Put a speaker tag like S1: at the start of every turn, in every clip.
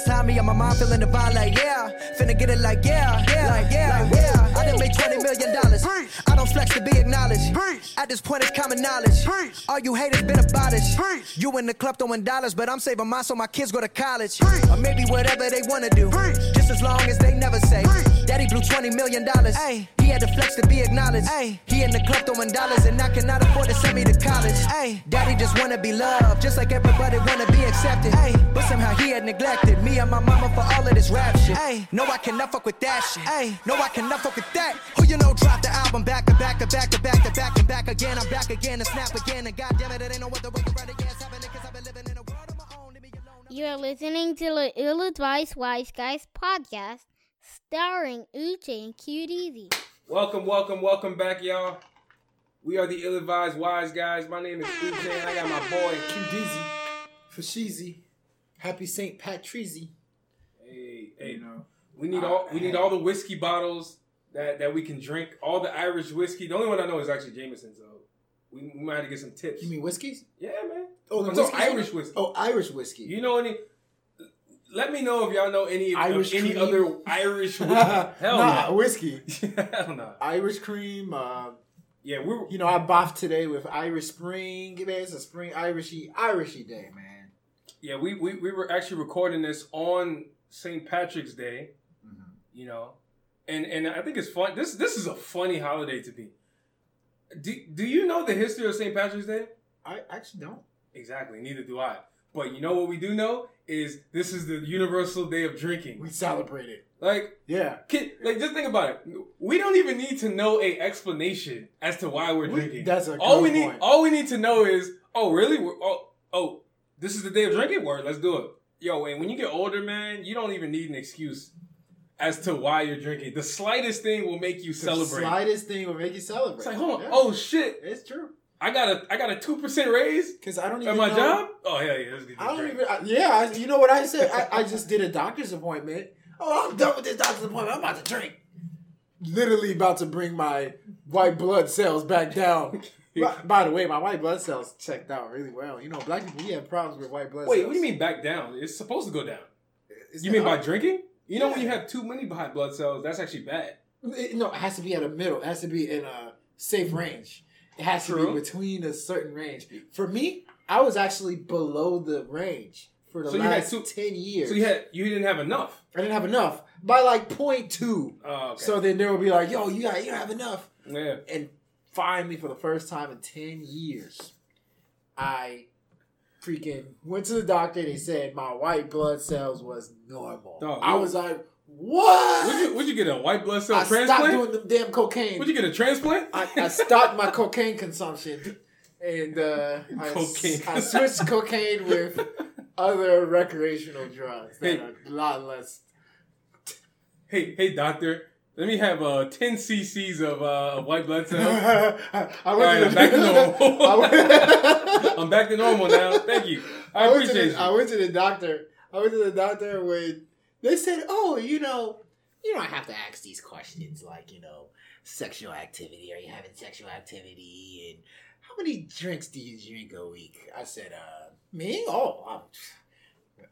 S1: Last time me and my mind feeling the vibe like yeah, finna get it like yeah, yeah, like yeah, like, yeah. I made twenty million dollars. I don't flex to be acknowledged. At this point, it's common knowledge. All you haters been abolished. You in the club throwing dollars, but I'm saving mine so my kids go to college. Or maybe whatever they wanna do. Just as long as they never say. Daddy blew twenty million dollars. He had to flex to be acknowledged. He in the club throwing dollars, and I cannot afford to send me to college. Daddy just wanna be loved, just like everybody wanna be accepted. But somehow he had neglected me and my mama for all of this rap shit. No, I cannot fuck with that shit. No, I cannot fuck with that. Who you know dropped the album back to back to back to back to back and back again. I'm back again and snap again. And goddamn it, it ain't no other way to write it. Yes, happening cause I've been living in a world of my own. Leave me alone.
S2: You are listening to the Ill Advised Wise Guys podcast, starring Uche and Qdeezy.
S3: Welcome, welcome, welcome back, y'all. We are the ill-advised wise guys. My name is Uche, and I got my boy
S4: Qdeezy, Fashizi, Happy St. Patrizi.
S3: Hey, hey,
S4: You know,
S3: we need all we need all the whiskey bottles that, that we can drink. All the Irish whiskey. The only one I know is actually Jameson, so we, we might have to get some tips.
S4: you mean whiskeys?
S3: yeah, man.
S4: Oh, the
S3: talking? Irish whiskey.
S4: Oh, Irish whiskey.
S3: You know any? Let me know if y'all know any
S4: Irish
S3: any
S4: cream?
S3: other Irish whiskey. Hell
S4: nah,
S3: no.
S4: whiskey.
S3: Hell no.
S4: Irish cream. Uh,
S3: Yeah, we're
S4: you know, I boffed today with Irish Spring. Man, it's a spring Irishy, Irishy day, man.
S3: yeah we, we we were actually recording this on St. Patrick's Day.
S4: Mhm.
S3: you know and and i think it's fun this this is a funny holiday to me. Do, do you know the history of st patrick's day?
S4: I actually don't.
S3: exactly neither do i. But you know what we do know? Is this is the universal day of drinking.
S4: We celebrate it.
S3: like
S4: Yeah.
S3: kid, like just think about it. We don't even need to know a explanation as to why we're
S4: We-
S3: drinking.
S4: that's a
S3: all we need all we need to know is oh really? We're, oh oh this is the day of drinking? Word let's do it. Yo and when you get older man you don't even need an excuse as to why you're drinking the slightest thing will make you
S4: The
S3: celebrate The
S4: slightest thing will make you celebrate.
S3: it's like hold on
S4: Yeah.
S3: oh shit
S4: it's true.
S3: i got a i got a 2% raise
S4: Because I don't even
S3: at my
S4: know-
S3: job oh yeah yeah let's get this
S4: I don't even. I, yeah, you know what I said? I, I just did a doctor's appointment. Oh, I'm done with this doctor's appointment. I'm about to drink. Literally about to bring my white blood cells back down. by, the way, my white blood cells checked out really well. You know, black people we have problems with white blood
S3: wait
S4: cells.
S3: what do you mean back down it's supposed to go down
S4: It's
S3: you mean by drinking you know when you have too many high blood cells that's actually bad
S4: It- no, it has to be at a middle. It has to be in a safe range. It has to be between a certain range. For me, I was actually below the range for the
S3: So you had
S4: last
S3: two-
S4: ten years.
S3: so you had you didn't have enough
S4: I didn't have enough by like point two.
S3: oh okay.
S4: So then they would be like, "Yo, you got you don't have enough,"
S3: yeah
S4: and finally, for the first time in ten years, I freaking went to the doctor. They said my white blood cells was normal.
S3: Dog,
S4: I was like, "What?"
S3: Would you, would you get a white blood cell
S4: I stopped
S3: transplant?
S4: doing them damn cocaine.
S3: Would you get a transplant?
S4: I, I stopped my cocaine consumption, and uh, I,
S3: Cocaine.
S4: I switched cocaine with other recreational drugs that
S3: Hey.
S4: are a lot less.
S3: hey, hey, doctor, let me have uh, 10 cc's of uh, white blood cells.
S4: I
S3: right, I'm back to normal. I'm back to normal now. Thank you. I,
S4: I went to
S3: appreciate
S4: the, I went to the doctor. I went to the doctor when they said, "Oh, you know, you don't have to ask these questions like you know, sexual activity. Are you having sexual activity? And how many drinks do you drink a week?" I said, "Uh, me? Oh, I'm,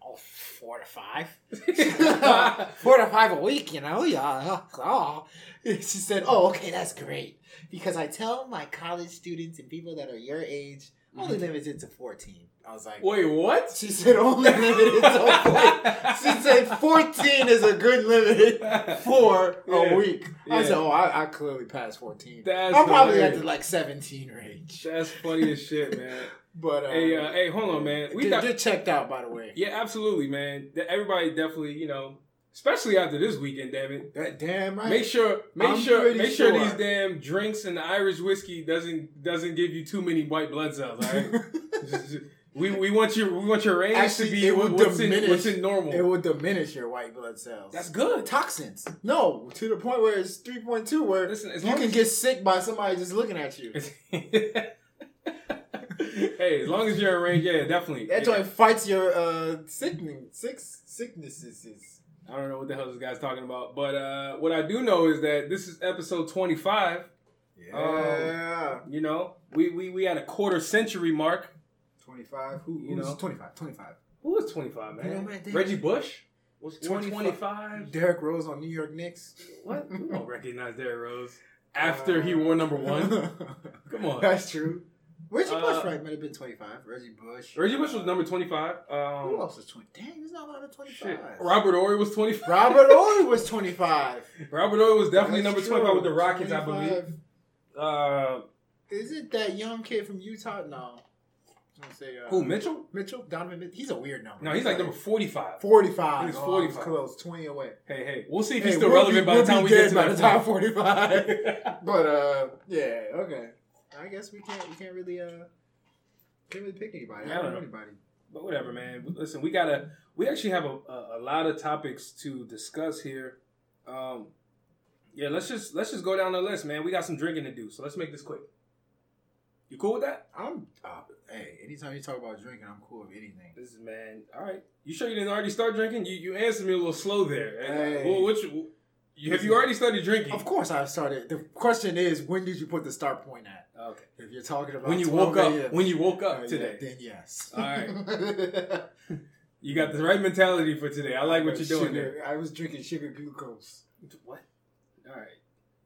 S4: oh, four to five, four to five a week. You know, yeah. Oh." She said, "Oh, okay, that's great because I tell my college students and people that are your age." Only mm-hmm. limited to 14. I was like,
S3: Wait, what?
S4: she said only limited to 14. She said 14 is a good limit for
S3: Yeah.
S4: a week. I said, oh, I, I clearly passed 14.
S3: That's
S4: I'm probably at the like 17 range.
S3: That's funny as shit, man.
S4: But uh,
S3: hey, uh, hey, hold on, man. We got,
S4: get checked out, by the way.
S3: yeah, absolutely, man. Everybody definitely, you know, especially after this weekend, damn it.
S4: That damn right.
S3: Make sure, make
S4: I'm
S3: sure, make sure.
S4: sure.
S3: these damn drinks and the Irish whiskey doesn't doesn't give you too many white blood cells. All right, we we want your we want your range
S4: Actually,
S3: to be
S4: it would
S3: what's in,
S4: diminish-
S3: what's in normal.
S4: it will diminish your white blood cells.
S3: That's good.
S4: toxins. No, to the point where it's 3.2, where
S3: Listen,
S4: you can get sick by somebody just looking at you.
S3: hey, as long as you're in range, yeah, definitely.
S4: That
S3: Yeah.
S4: joint fights your uh sickening six sicknesses.
S3: I don't know what the hell this guy's talking about, but uh, what I do know is that this is episode 25.
S4: Yeah.
S3: You know, we we we had a quarter century mark.
S4: 25. Who,
S3: You
S4: who's
S3: know.
S4: 25? 25.
S3: Who was 25, man?
S4: You know, man.
S3: Reggie Bush. was
S4: 25. Derrick Rose on New York Knicks.
S3: What? We don't recognize Derrick Rose after he wore number one. Come on.
S4: That's true. Reggie
S3: Uh,
S4: Bush right might have been 25. Reggie Bush.
S3: Reggie Bush was number 25.
S4: Who
S3: Um,
S4: else was 20? Dang, there's not a lot of 25.
S3: Robert Horry was 25.
S4: Robert Horry was 25.
S3: Robert Horry was definitely
S4: That's
S3: number
S4: true.
S3: 25 with the Rockets, I believe. Uh,
S4: Is it that young kid from Utah? No. Say uh,
S3: who, Mitchell?
S4: Mitchell? Donovan Mitchell? He's a weird number.
S3: No, he's like number 45.
S4: 45.
S3: He's
S4: Oh,
S3: 45.
S4: close. 20 away.
S3: Hey, hey, we'll see if
S4: Hey,
S3: he's still
S4: we'll
S3: relevant
S4: be-
S3: by the
S4: we'll
S3: time we get to
S4: by the
S3: point.
S4: 45. but uh, yeah, okay. I guess we can't we can't really uh can't really pick anybody.
S3: Yeah, I
S4: I
S3: don't
S4: know anybody.
S3: But whatever, man. Listen, we gotta. We actually have a, a, a lot of topics to discuss here. Um, yeah, let's just let's just go down the list, man. We got some drinking to do, so let's make this quick. You cool with that?
S4: I'm uh, hey, anytime you talk about drinking, I'm cool with anything.
S3: This is man. All right. You sure you didn't already start drinking? You you answered me a little slow there. Uh,
S4: Hey.
S3: well, what you, you, have you already started drinking?
S4: Of course, I've started. The question is, when did you put the start point at?
S3: Okay.
S4: If you're talking about
S3: When you woke up,
S4: a.m.,
S3: when you woke
S4: uh,
S3: up
S4: yeah,
S3: today,
S4: then yes.
S3: All right. you got the right mentality for today. I like what you're doing there.
S4: I was drinking sugar glucose.
S3: What? All right.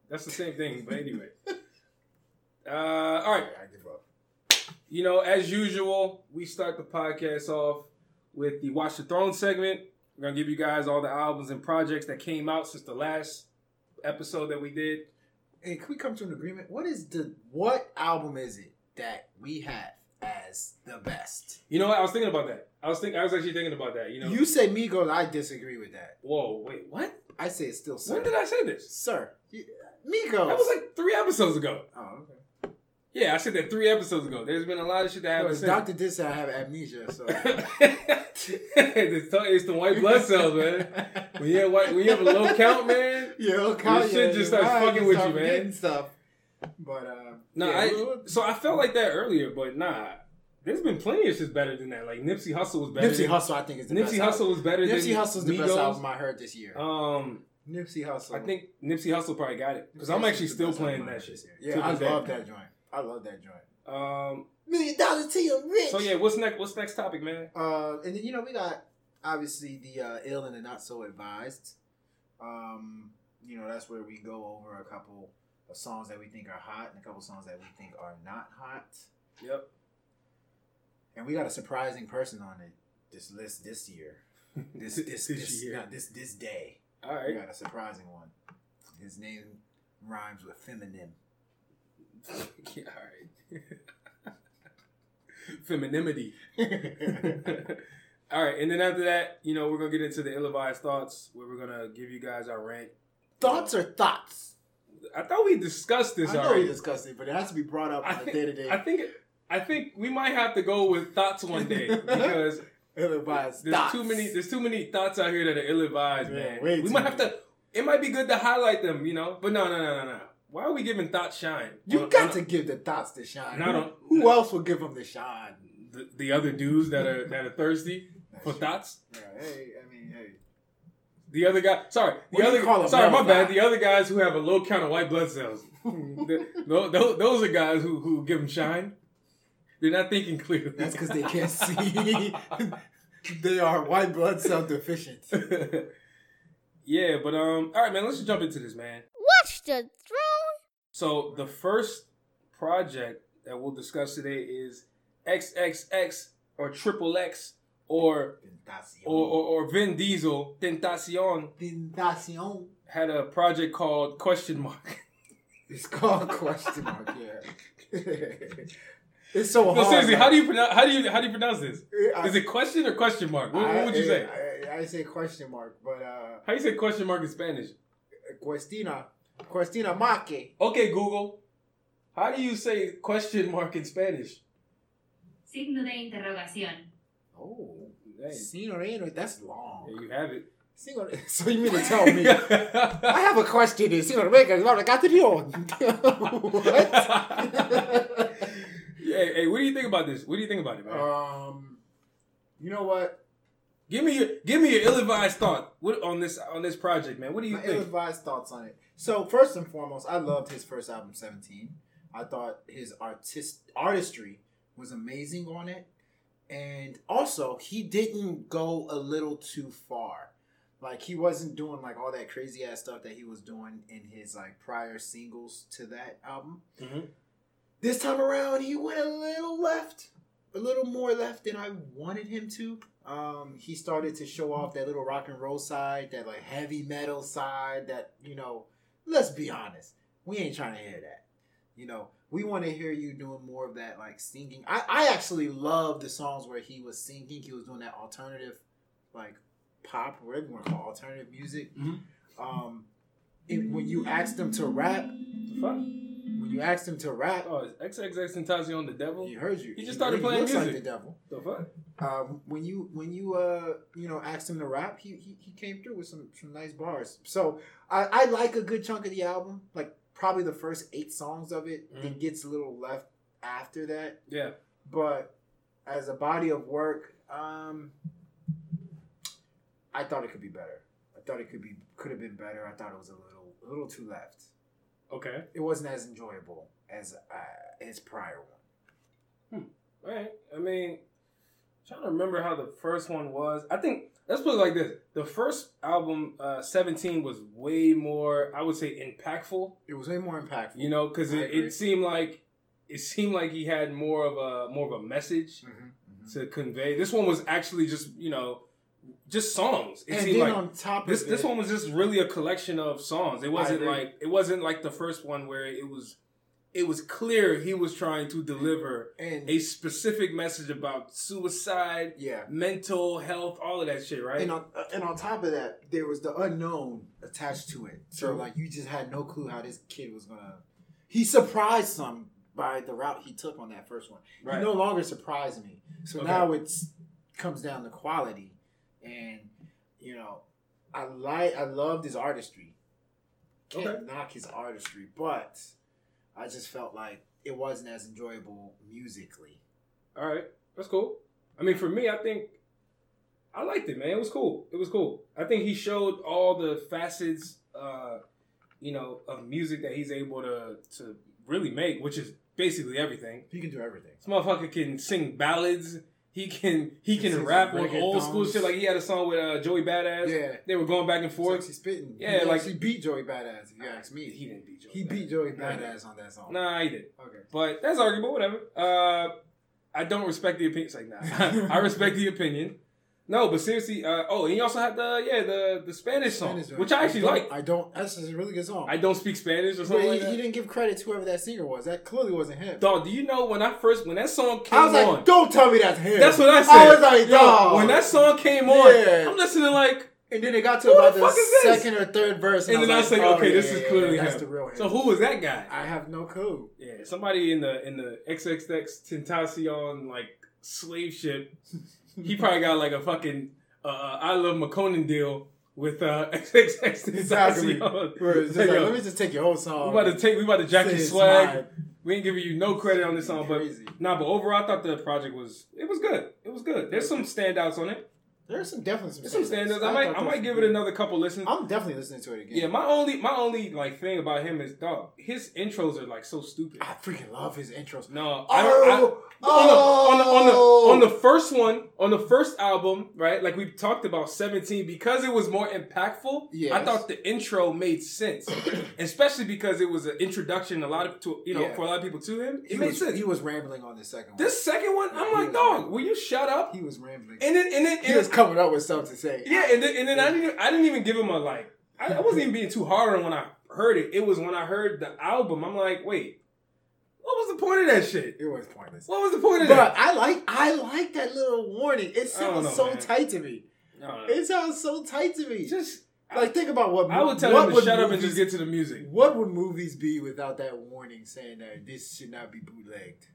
S3: That's the same thing, but anyway. Uh, all right.
S4: I give up.
S3: You know, as usual, we start the podcast off with the Watch the Throne segment. We're gonna give you guys all the albums and projects that came out since the last episode that we did.
S4: Hey, can we come to an agreement? What is the what album is it that we have as the best?
S3: You know what? I was thinking about that. I was think I was actually thinking about that. You know.
S4: You say Migos, I disagree with that.
S3: Whoa, wait, what?
S4: I say it's still sir.
S3: When did I say this?
S4: Sir, You- Migos.
S3: That was like three episodes ago.
S4: oh, okay.
S3: Yeah, I said that three episodes ago. There's been a lot of shit that happened since.
S4: Doctor did say I have amnesia, so.
S3: it's, t- it's the white blood cells, man. When you have white, when you have a low count, man.
S4: Yeah, look
S3: Your shit just starts fucking with you, man.
S4: Stuff. But uh,
S3: No,
S4: yeah,
S3: I
S4: we'll-
S3: so I felt like that earlier, but nah. There's been plenty of shit better than that. Like Nipsey Hussle was better.
S4: Nipsey
S3: than,
S4: Hussle, I think is the
S3: Nipsey
S4: best.
S3: Hussle was better than
S4: Nipsey Hussle's the best album I heard this year.
S3: Um,
S4: Nipsey Hussle.
S3: I think Nipsey Hussle probably got it because I'm actually still playing that shit.
S4: this year.
S3: to
S4: Yeah, I love that joint. I love that joint.
S3: Um,
S4: Million dollars to your rich.
S3: so yeah, what's next? What's next topic, man?
S4: Uh, and then you know we got obviously the uh, ill and the not so advised. Um, you know that's where we go over a couple of songs that we think are hot and a couple songs that we think are not hot.
S3: Yep.
S4: And we got a surprising person on it this list this year. This this
S3: This
S4: this
S3: year.
S4: this this day.
S3: All right.
S4: We got a surprising one. His name rhymes with feminine.
S3: yeah, all right. Femininity. all right, and then after that, you know, we're gonna get into the ill-advised thoughts, where we're gonna give you guys our rant.
S4: Thoughts or thoughts?
S3: I thought we discussed this
S4: I know
S3: already.
S4: we discussed it, but it has to be brought up
S3: I
S4: on a
S3: think,
S4: day to day.
S3: I think I think we might have to go with thoughts one day because
S4: Ill-advised
S3: there's
S4: thoughts.
S3: too many there's too many thoughts out here that are ill-advised,
S4: Yeah,
S3: man. We might have to. It might be good to highlight them, you know. But no, no, no, no, no. Why are we giving thoughts shine?
S4: You
S3: On-
S4: got
S3: on
S4: to give the thoughts the shine.
S3: Not
S4: who
S3: on-
S4: who else would give them the shine?
S3: the, the other dudes that are that are thirsty for thoughts.
S4: Yeah, hey, I mean, hey.
S3: The other guy, sorry, the
S4: What
S3: other,
S4: call
S3: sorry, my bad. The other guys who have a low count of white blood cells. The- tho- tho- those are guys who who give them shine. They're not thinking clearly.
S4: That's because they can't see. they are white blood cell deficient.
S3: yeah, but um, all right, man. Let's just jump into this, man.
S2: Watch the throne.
S3: So the first project that we'll discuss today is XXX or Triple X or or, or, or Vin Diesel Tentacion
S4: Tentacion.
S3: had a project called Question Mark.
S4: It's called question mark. Yeah. it's so
S3: No,
S4: hard.
S3: seriously, how do you pronounce how do you how do you pronounce this?
S4: I-
S3: Is it question or question mark? What, what would you say?
S4: I, I, I say question mark, but uh,
S3: How you say question mark in Spanish?
S4: Questina, Questina Maque.
S3: Okay, Google. How do you say question mark in Spanish?
S5: Signo de interrogación.
S4: Oh,
S3: Dang.
S4: Signorino, that's long.
S3: There you have it.
S4: Signor, so you mean to tell me? I have a question. Signorina, what?
S3: yeah, hey, what do you think about this? What do you think about it, man?
S4: um, you know what?
S3: give me your give me your ill-advised thought what, on this on this project, man. What do you
S4: My
S3: think?
S4: ill-advised thoughts on it. So first and foremost, I loved his first album, Seventeen. I thought his artist artistry was amazing on it, and also he didn't go a little too far. Like he wasn't doing like all that crazy ass stuff that he was doing in his like prior singles to that album.
S3: Mhm.
S4: This time around, he went a little left, a little more left than I wanted him to. Um, he started to show off that little rock and roll side, that like heavy metal side. That you know, let's be honest, we ain't trying to hear that. You know, we want to hear you doing more of that like singing. I, I actually love the songs where he was singing. He was doing that alternative, like pop, whatever you want to call it, alternative music.
S3: Mhm.
S4: Um, it- when you asked him to rap,
S3: The fuck?
S4: When you asked him to rap,
S3: Oh, is XXX Tentacion the devil?
S4: he heard you.
S3: He just started playing
S4: looks like
S3: music.
S4: the devil.
S3: The fuck?
S4: Um, when you when you uh you know asked him to rap, he he, he came through with some some nice bars. So I, I like a good chunk of the album, like probably the first eight songs of it.
S3: Mhm.
S4: It gets a little left after that,
S3: Yeah.
S4: but as a body of work, um, I thought it could be better. I thought it could be could have been better. I thought it was a little a little too left.
S3: Okay.
S4: It wasn't as enjoyable as uh, his prior one.
S3: Right. I mean, trying to remember how the first one was. I think let's put it like this: the first album, uh, Seventeen, was way more, I would say, impactful.
S4: It was way more impactful.
S3: You know, because it, it seemed like it seemed like he had more of a more of a message
S4: Mhm, mhm.
S3: to convey. This one was actually just you know just songs. It
S4: And
S3: seemed
S4: then
S3: like
S4: on top
S3: this
S4: of
S3: this
S4: it,
S3: one was just really a collection of songs. It wasn't like it wasn't like the first one where it was it was clear he was trying to deliver
S4: and
S3: a specific message about suicide,
S4: yeah,
S3: mental health, all of that shit, right?
S4: and on uh, and on top of that, there was the unknown attached to it. So
S3: True.
S4: like you just had no clue how this kid was gonna. He surprised some by the route he took on that first one.
S3: right.
S4: He no longer surprised me. So
S3: Okay.
S4: now it's comes down to quality, and you know, I like I loved his artistry. Can't
S3: Okay.
S4: knock his artistry, but I just felt like it wasn't as enjoyable musically.
S3: all right, that's cool. I mean, for me, I think I liked it, man. It was cool. It was cool. I think he showed all the facets, uh, you know, of music that he's able to to really make, which is basically everything.
S4: He can do everything.
S3: This motherfucker can sing ballads. He can he can rap on old school shit. Like he had a song with uh, Joey Badass.
S4: Yeah.
S3: They were going back and forth.
S4: Sexy spitting.
S3: Yeah,
S4: he
S3: like-
S4: he beat Joey Badass. If you ask me,
S3: He didn't beat Joey.
S4: he
S3: Badass.
S4: beat Joey Badass on that song.
S3: Nah, he did.
S4: Okay.
S3: But that's arguable. Whatever. Uh, I don't respect the opinion. It's like nah. I respect the opinion. No, but seriously. Uh, oh, and you also had the yeah the the Spanish song,
S4: Spanish,
S3: which I actually like.
S4: I don't. That's a really good song.
S3: I don't speak Spanish or something
S4: he,
S3: like that.
S4: he didn't give credit to whoever that singer was. That clearly wasn't him.
S3: Dog, do you know when I first when that song came
S4: I was like,
S3: on?
S4: don't tell me that's him.
S3: That's what I said.
S4: I was like, dog.
S3: when that song came on,
S4: Yeah.
S3: I'm listening like,
S4: and then it got to
S3: Who
S4: about
S3: the
S4: the, second or third verse,
S3: and
S4: and,
S3: then I
S4: was like, oh,
S3: okay,
S4: yeah,
S3: this
S4: yeah,
S3: is
S4: yeah,
S3: clearly
S4: that's
S3: him.
S4: the real him.
S3: So who was that guy?
S4: I have no clue.
S3: Yeah, somebody in the in the XXX Tentacion like slave ship. He probably got like a fucking uh, uh, iLoveMakonnen deal with uh, XXX
S4: Exactly.
S3: Tentacion.
S4: Where it's just
S3: Hey,
S4: like, let me just take your whole song.
S3: we about to take we about to jack your swag.
S4: mine.
S3: We ain't giving you no credit on this song, but nah. But overall, I thought the project was it was good. It was good. There's some standouts on it.
S4: There's some definitely some,
S3: some
S4: standouts.
S3: I might I might give it another couple listens.
S4: I'm definitely listening to it again.
S3: Yeah, my only my only like thing about him is dog. His intros are like so stupid.
S4: I freaking love his intros.
S3: No, I, I,
S4: Oh,
S3: on the, on the on the
S4: oh.
S3: on the first one on the first album, right? Like we talked about seventeen because it was more impactful. I thought the intro made sense, especially because it was an introduction. A lot of to you know
S4: Yeah.
S3: for a lot of people to him,
S4: he
S3: it made
S4: was,
S3: sense.
S4: he was rambling on the second one.
S3: this second one,
S4: Yeah,
S3: I'm like, dog,
S4: rambling.
S3: will you shut up?
S4: he was rambling.
S3: And then and then,
S4: he
S3: and
S4: coming up with stuff to say.
S3: yeah, and then and then I didn't I didn't even give him a like. I, I wasn't even being too hard on when I heard it. It was when I heard the album. I'm like, wait, what was the point of that shit?
S4: It was pointless.
S3: What was the point of
S4: But
S3: that?
S4: I like I like that little warning. It sounds
S3: know,
S4: so
S3: man.
S4: tight to me. It sounds so tight to me.
S3: just
S4: like think about what
S3: I would tell
S4: what
S3: him to
S4: would
S3: shut up and just get to the music.
S4: What would movies be without that warning saying that this should not be bootlegged?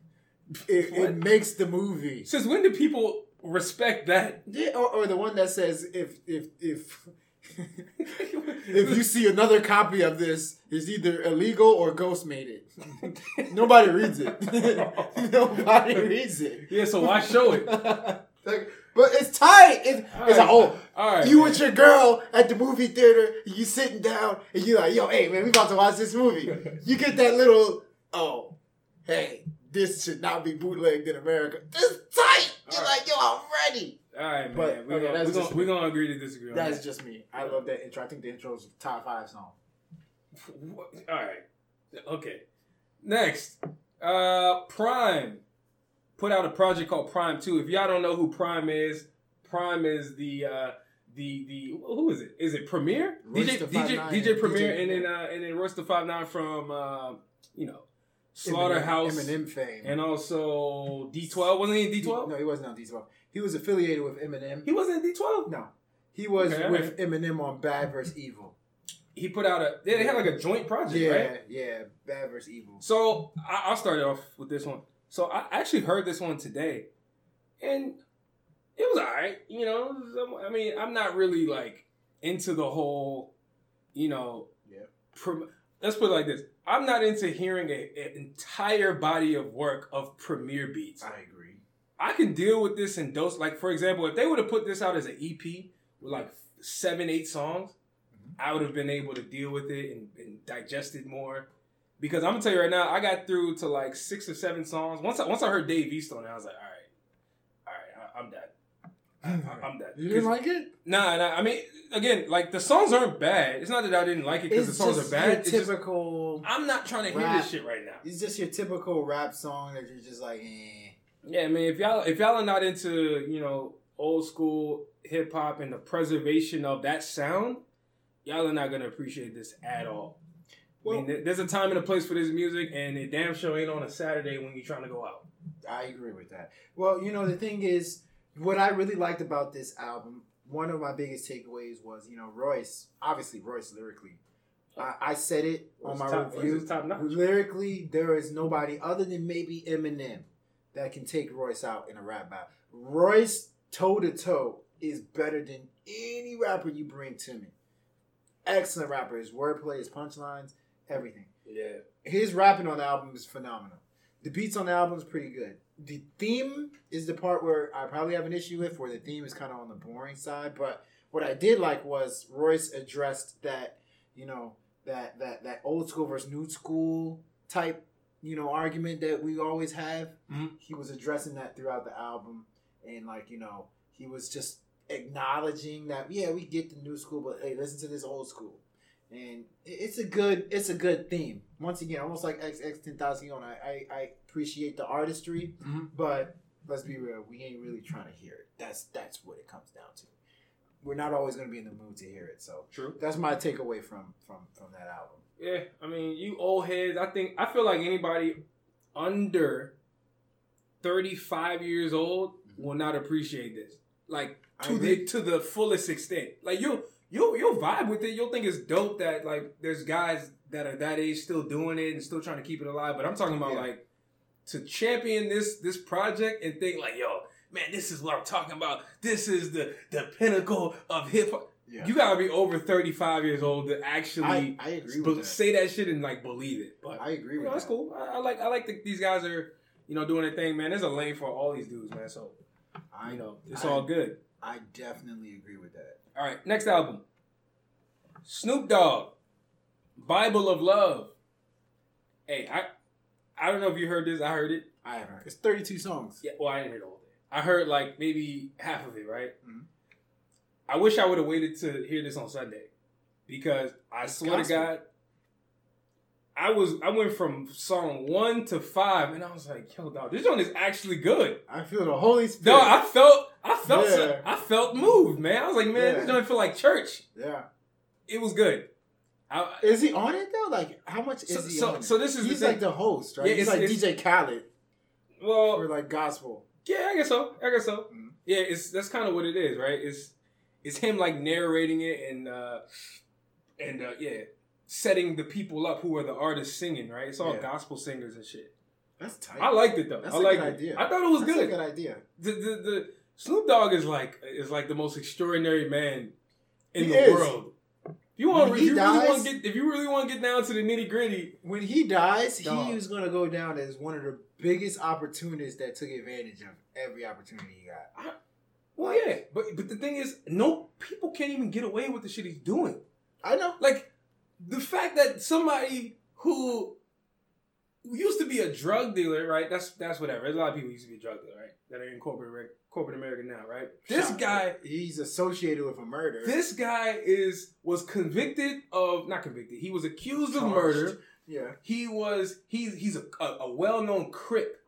S4: It, it makes the movie.
S3: Since when do people respect that?
S4: Yeah, or, or the one that says if if if if you see another copy of this, it's either illegal or Ghost made it. Nobody reads it. Nobody reads it.
S3: yeah, so why show it?
S4: Like, but it's tight. It's, it's
S3: right.
S4: like, oh,
S3: All right,
S4: you
S3: man.
S4: with your girl at the movie theater, and you sitting down, and you like, yo, hey man, we about to watch this movie. You get that little, oh, hey, this should not be bootlegged in America. It's tight. You're
S3: right.
S4: like, yo, I'm ready.
S3: All right, man.
S4: But,
S3: we're
S4: okay,
S3: gonna,
S4: that's
S3: we gonna, we
S4: me.
S3: gonna agree to disagree on
S4: That's
S3: that.
S4: just me. I love that intro. I think the intro is top five song.
S3: What- All right. Okay. Next, uh, PRhyme put out a project called PRhyme Two. If y'all don't know who PRhyme is, PRhyme is the uh, the the who is it? Is it Premier?
S4: Royce
S3: DJ DJ DJ Premier, and then uh, and then Royce the Five Nine from uh, you know Slaughterhouse,
S4: Eminem fame.
S3: and also D Twelve. Wasn't he in D Twelve?
S4: No, he wasn't on D12. He was affiliated with Eminem.
S3: He wasn't in D Twelve.
S4: no, he was
S3: Okay,
S4: with Eminem on Bad vs Evil.
S3: He put out a. They had like a joint project,
S4: Yeah,
S3: right?
S4: yeah, Bad vs Evil.
S3: So I, I'll start off with this one. So I actually heard this one today, and it was alright. You know, um, I mean, I'm not really like into the whole, you know,
S4: Yeah.
S3: prom- let's put it like this: I'm not into hearing a, an entire body of work of Premier beats.
S4: I agree.
S3: I can deal with this in dose. Like for example, if they would have put this out as an EP with like seven, eight songs, mm-hmm. I would have been able to deal with it and, and digest it more. Because I'm gonna tell you right now, I got through to like six or seven songs. Once I once I heard Dave East on it, I was like, all right, all right, I, I'm done. I'm done.
S4: You didn't like it?
S3: Nah, nah. I mean, again, like the songs aren't bad. It's not that I didn't like it because the songs are bad. It's just,
S4: typical.
S3: I'm not trying to hear this shit right now.
S4: It's just your typical rap song that you're just like, eh.
S3: Yeah, I mean, if y'all if y'all are not into you know old school hip hop and the preservation of that sound, y'all are not gonna appreciate this at all. I mean, there's a time and a place for this music, and it damn sure ain't on a Saturday when you're trying to go out.
S4: I agree with that. Well, you know, the thing is, what I really liked about this album, one of my biggest takeaways was, you know, Royce, obviously Royce lyrically. I, I said it on my
S3: top-
S4: review.
S3: top notch.
S4: Lyrically, there is nobody other than maybe Eminem that can take Royce out in a rap battle. Royce, toe to toe, is better than any rapper you bring to me. Excellent rapper. His wordplay, his punchlines, everything
S3: Yeah,
S4: his rapping on the album is phenomenal. The beats on the album is pretty good. The theme is the part where I probably have an issue with, where the theme is kind of on the boring side. But what I did like was Royce addressed that, you know, that that that old school versus new school type, you know, argument that we always have.
S3: Mhm.
S4: He was addressing that throughout the album, and like you know, he was just acknowledging that yeah, we get the new school, but hey, listen to this old school and it's a good it's a good theme. Once again, almost like X X Tentacion, I, I I appreciate the artistry,
S3: Mhm.
S4: but let's be real, we ain't really trying to hear it. That's that's what it comes down to. We're not always going to be in the mood to hear it, so
S3: true.
S4: that's my takeaway from from from that album.
S3: Yeah, I mean, you old heads. I think I feel like anybody under 35 years old will not appreciate this. Like
S4: I
S3: to the to the fullest extent. Like you'll you'll you'll vibe with it. You'll think it's dope that like there's guys that are that age still doing it and still trying to keep it alive. But I'm talking about
S4: Yeah.
S3: like to champion this this project and think like, yo, man, this is what I'm talking about. This is the the pinnacle of hip hop.
S4: Yeah,
S3: You gotta be over 35 years old to actually
S4: I, I agree
S3: be-
S4: that.
S3: say that shit and like believe it. But
S4: I agree
S3: you
S4: with
S3: know, that's
S4: that.
S3: cool. I, I like I like that these guys are you know doing their thing, man. There's a lane for all these dudes, man. So
S4: I
S3: you know it's all good.
S4: I definitely agree with that.
S3: All right, next album, Snoop Dogg, Bible of Love. Hey, I I don't know if you heard this. I heard it.
S4: I haven't heard. It's 32 songs.
S3: Yeah, well, I didn't hear the whole thing. I heard like maybe half of it, right?
S4: Mhm.
S3: I wish I would have waited to hear this on Sunday because I
S4: It's
S3: swear
S4: gospel.
S3: to God, I was I went from song one to five, and I was like, "Yo, dog, this one is actually good."
S4: I feel the Holy Spirit.
S3: No, I felt I felt
S4: Yeah.
S3: I felt moved, man. I was like, "Man,
S4: Yeah.
S3: this joint feel like church."
S4: yeah.
S3: It was good. I,
S4: Is he on it though? Like, how much is
S3: So-
S4: he
S3: so-
S4: on it?
S3: so this is the
S4: he's
S3: thing.
S4: like the host, right?
S3: Yeah,
S4: he's
S3: it's-
S4: like DJ Khaled
S3: well,
S4: for like gospel.
S3: Yeah, I guess so. I guess so.
S4: Mhm.
S3: Yeah, it's that's kind of what it is, right? It's it's him like narrating it and uh and uh yeah, setting the people up who are the artists singing, right? It's all
S4: Yeah.
S3: gospel singers and shit.
S4: That's tight.
S3: I liked it though.
S4: That's
S3: I
S4: a
S3: liked
S4: good
S3: it.
S4: idea.
S3: I thought it was
S4: That's
S3: good.
S4: a good idea.
S3: The, the the Snoop Dogg is like is like the most extraordinary man in
S4: He
S3: the
S4: is.
S3: world. If you want, if you really want to get, if you really want to get down to the nitty gritty,
S4: When he dies,
S3: Dog.
S4: he is gonna go down as one of the biggest opportunists that took advantage of every opportunity he got.
S3: well, yeah. But but the thing is, no people can't even get away with the shit he's doing.
S4: I know.
S3: like the fact that somebody who used to be a drug dealer, right? That's that's whatever. There's a lot of people who used to be a drug dealer, right? That are in corporate corporate America now, right? This
S4: Shot,
S3: guy,
S4: he's associated with a murder.
S3: this guy is was convicted of not convicted. He was accused of murder.
S4: Yeah.
S3: He was he's he's a, a, a well known crip,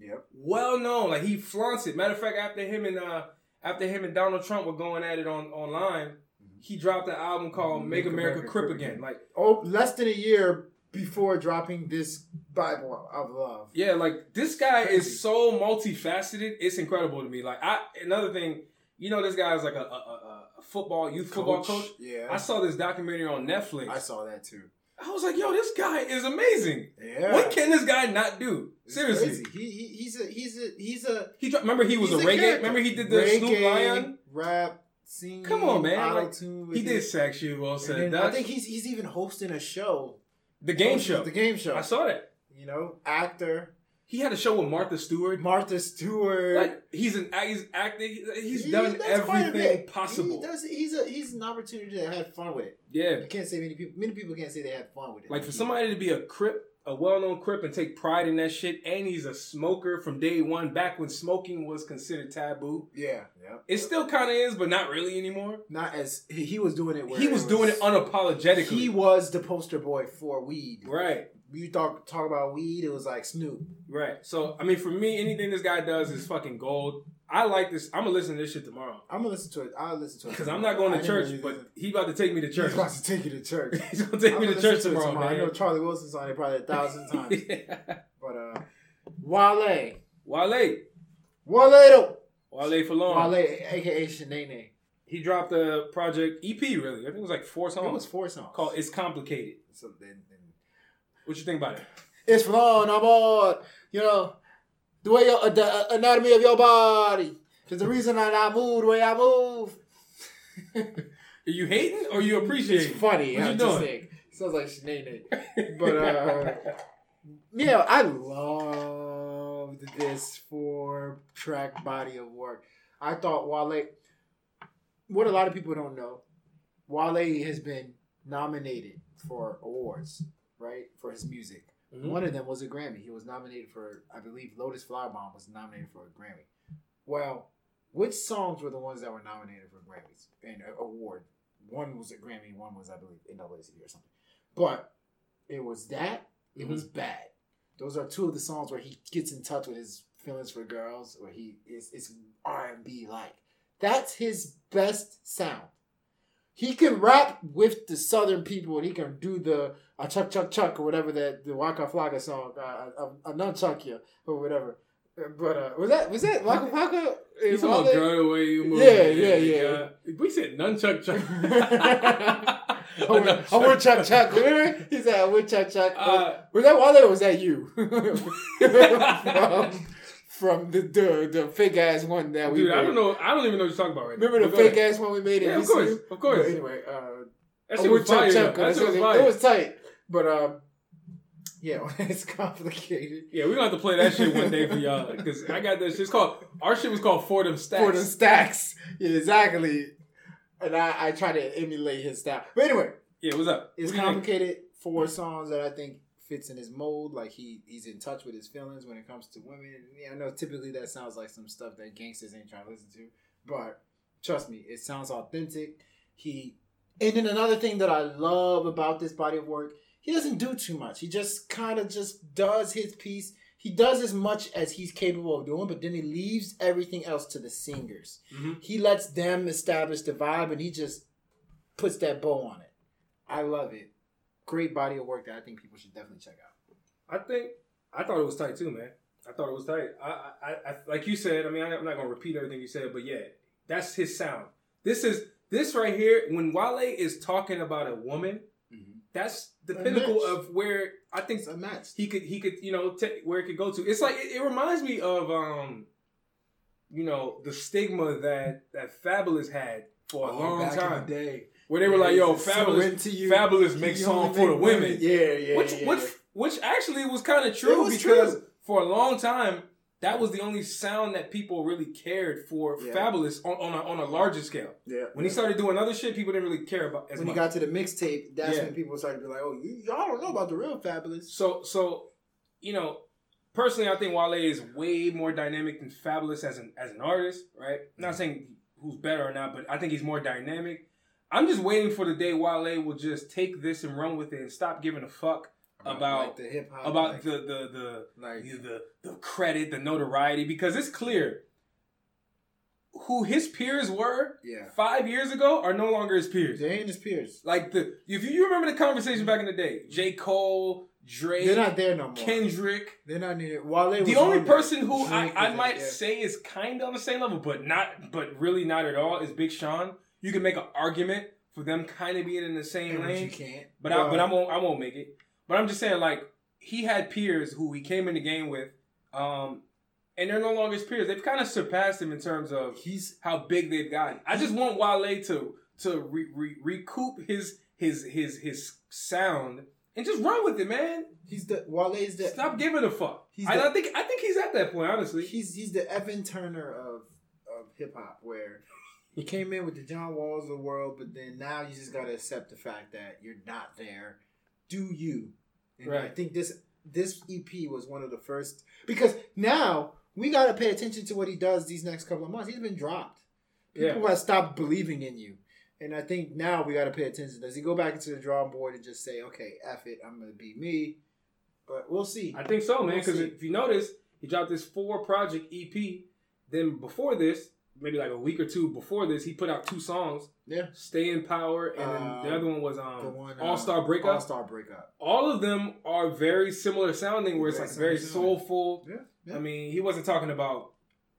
S4: Yep.
S3: well known. Like he flaunts it. Matter of fact, after him and uh after him and Donald Trump were going at it on online, he dropped an album called "Make, America, Crip Again." Like
S4: Oh, less than a year before dropping this Bible of love.
S3: Yeah, like this guy
S4: Crazy.
S3: is so multifaceted. It's incredible to me. Like I another thing, you know, this guy is like a, a, a, a football youth football coach.
S4: Yeah.
S3: I saw this documentary on Netflix.
S4: I saw that too.
S3: I was like, yo, this guy is amazing.
S4: Yeah.
S3: What can this guy not do? Seriously.
S4: He, he he's a he's a he's a
S3: he dro- remember he was a reggae.
S4: character.
S3: Remember he did the
S4: Reggae,
S3: Snoop Lion.
S4: rap, singing.
S3: Come on, man. Like, He did sexual
S4: And
S3: said.
S4: I think he's he's even hosting a show.
S3: The game show.
S4: The game show.
S3: I saw that.
S4: You know, actor
S3: He had a show with Martha Stewart.
S4: Martha Stewart.
S3: Like he's an he's acting. He's
S4: He
S3: done
S4: does quite a
S3: everything possible.
S4: He does, he's a he's an opportunity to have fun with it.
S3: Yeah,
S4: You can't say many people. Many people can't say they had fun with it.
S3: Like for somebody to be a crip, a well-known crip, and take pride in that shit, and he's a smoker from day one, back when smoking was considered taboo.
S4: Yeah, yeah.
S3: It still kind of is, but not really anymore.
S4: Not as he, was doing it.
S3: He was, doing it unapologetically.
S4: He was the poster boy for weed.
S3: right,
S4: You talk talk about weed, it was like Snoop.
S3: right. So I mean, for me, anything this guy does is fucking gold. I like this. I'm gonna listen to this shit tomorrow
S4: I'm gonna listen to it. I'll listen to it
S3: because I'm not going to
S4: didn't
S3: church, but
S4: listen-
S3: he about to take me to church.
S4: He's about to take you to church.
S3: He's gonna take
S4: I'm
S3: me to
S4: gonna
S3: church
S4: to it
S3: tomorrow,
S4: I know. Charlie Wilson's on it probably a thousand times.
S3: yeah.
S4: but uh, Wale,
S3: Wale,
S4: Wale,
S3: Wale for long.
S4: Wale, aka Shanae.
S3: He dropped a project EP. Really, I think it was like four songs.
S4: It was four songs
S3: called "It's Complicated."
S4: So then
S3: What you think about it?
S4: it's flowing on board. You know, the way your uh, the anatomy of your body is the reason that I move the way I move.
S3: Are you hating or you appreciating?
S4: It's funny.
S3: What you
S4: I'm just
S3: doing?
S4: saying. Sounds like Shanae. But uh, yeah, I loved this four track body of work. I thought Wale. What a lot of people don't know, Wale has been nominated for awards, right, for his music.
S3: Mhm.
S4: One of them was a Grammy. He was nominated for, I believe, Lotus Flower Bomb was nominated for a Grammy. Well, which songs were the ones that were nominated for Grammys and uh, award? One was a Grammy, one was, I believe, NAACP or something. But it was that. It was bad. Those are two of the songs where he gets in touch with his feelings for girls, where he is it's R and B like. That's his best sound. He can rap with the southern people, and he can do the uh, chuck chuck chuck or whatever that the Waka Flocka song, uh, uh, uh, nunchuck you or whatever. Uh, But uh, was that was that Waka Flocka?
S3: You
S4: Is
S3: talking about
S4: Wale-
S3: girl the way you move?
S4: Yeah, yeah, yeah.
S3: We said nunchuck chuck.
S4: I want, I want chuck chuck. Remember? He said, "I want chuck chuck."
S3: Uh,
S4: was that Wale or was that you? from, from the, the the fake ass one that we
S3: Dude,
S4: made.
S3: I don't know. I don't even know what you're talking about right
S4: Remember
S3: now.
S4: the fake
S3: ahead.
S4: ass one we made
S3: Yeah, of course, of course.
S4: But anyway, uh,
S3: That shit was fire. though.
S4: chuck.
S3: That shit was fire.
S4: It was tight, but um, yeah, it's complicated.
S3: Yeah, we're gonna have to play that shit one day for y'all because I got this. It's called our shit was called Fordham Stacks.
S4: For the stacks, yeah, exactly. And I, I try to emulate his style. But anyway,
S3: yeah, what's up?
S4: It's
S3: What you
S4: complicated. Four songs that I think fits in his mold. Like he he's in touch with his feelings when it comes to women. Yeah, I know typically that sounds like some stuff that gangsters ain't trying to listen to, but trust me, it sounds authentic. He and then another thing that I love about this body of work, he doesn't do too much. He just kind of just does his piece. He does as much as he's capable of doing, but then he leaves everything else to the singers.
S3: Mhm.
S4: He lets them establish the vibe, and he just puts that bow on it. I love it. Great body of work that I think people should definitely check out.
S3: I think I thought it was tight too, man. I thought it was tight. I, I, I like you said. I mean, I'm not gonna repeat everything you said, but yeah, that's his sound. This is this right here. When Wale is talking about a woman, that's the
S4: A
S3: pinnacle
S4: match.
S3: of where I think
S4: It's unmatched.
S3: he could he could you know take where it could go to. It's like it, it reminds me of um, you know, the stigma that that Fabolous had for a
S4: Oh,
S3: long
S4: back in
S3: time,
S4: the day.
S3: Where they were like, "Yo,
S4: so
S3: Fabolous,
S4: into you.
S3: Fabolous
S4: He
S3: makes song for the
S4: make
S3: women."
S4: Yeah, yeah,
S3: which
S4: yeah.
S3: which which actually was kind of true because
S4: true.
S3: for a long time that was the only sound that people really cared for.
S4: Yeah.
S3: Fabolous on on a, on a larger scale.
S4: yeah.
S3: When he started doing other shit, people didn't really care about as
S4: when he got to the mixtape, that's
S3: Yeah.
S4: when people started to be like, "Oh, you, y'all don't know about the real Fabolous."
S3: so so, you know, personally, I think Wale is way more dynamic than Fabolous as an as an artist. Right? I'm not mm-hmm. saying who's better or not, but I think he's more dynamic. I'm just waiting for the day Wale will just take this and run with it and stop giving a fuck about
S4: like the hip hop,
S3: about
S4: like,
S3: the the the
S4: like
S3: the, the credit, the notoriety, because it's clear who his peers were
S4: yeah.
S3: five years ago are no longer his peers.
S4: They ain't his peers.
S3: Like the if you, you remember the conversation back in the day, J. Cole, Drake,
S4: They're not there no more.
S3: Kendrick.
S4: They're not needed. Wale was
S3: The only
S4: on
S3: person who I,
S4: Drake
S3: I
S4: was
S3: might
S4: there.
S3: say is kind of on the same level, but not, but really not at all, is Big Sean. You can make an argument for them kind of being in the same
S4: And
S3: lane.
S4: you can't.
S3: But I, but I won't I won't make it. But I'm just saying like he had peers who he came in the game with, um, and they're no longer his peers. They've kind of surpassed him in terms of
S4: he's
S3: how big they've gotten. I just want Wale to to re, re, recoup his his his his sound and just run with it, man.
S4: he's the Wale's the
S3: Stop giving a fuck.
S4: He's
S3: I,
S4: the-
S3: I think I think he's at that point, honestly.
S4: he's he's the Evan Turner of of hip hop where he came in with the John Walls of the world, but then now you just gotta accept the fact that you're not there. Do you? And I think this this EP was one of the first because now we gotta pay attention to what he does these next couple of months. He's been dropped. People
S3: Yeah.
S4: gotta stop believing in you. And I think now we gotta pay attention. Does he go back into the drawing board and just say, Okay, F it, I'm gonna be me? But we'll see.
S3: I think so, man.
S4: We'll
S3: Because if you notice, he dropped this four project EP. Then before this, maybe like a week or two before this, he put out two songs.
S4: Yeah.
S3: Staying Power, and then
S4: Um,
S3: the other one was um,
S4: one
S3: All Star Breakup.
S4: All Star breakup.
S3: All of them are very similar sounding, where it's
S4: Very
S3: like very soulful.
S4: Yeah. yeah.
S3: I mean, he wasn't talking about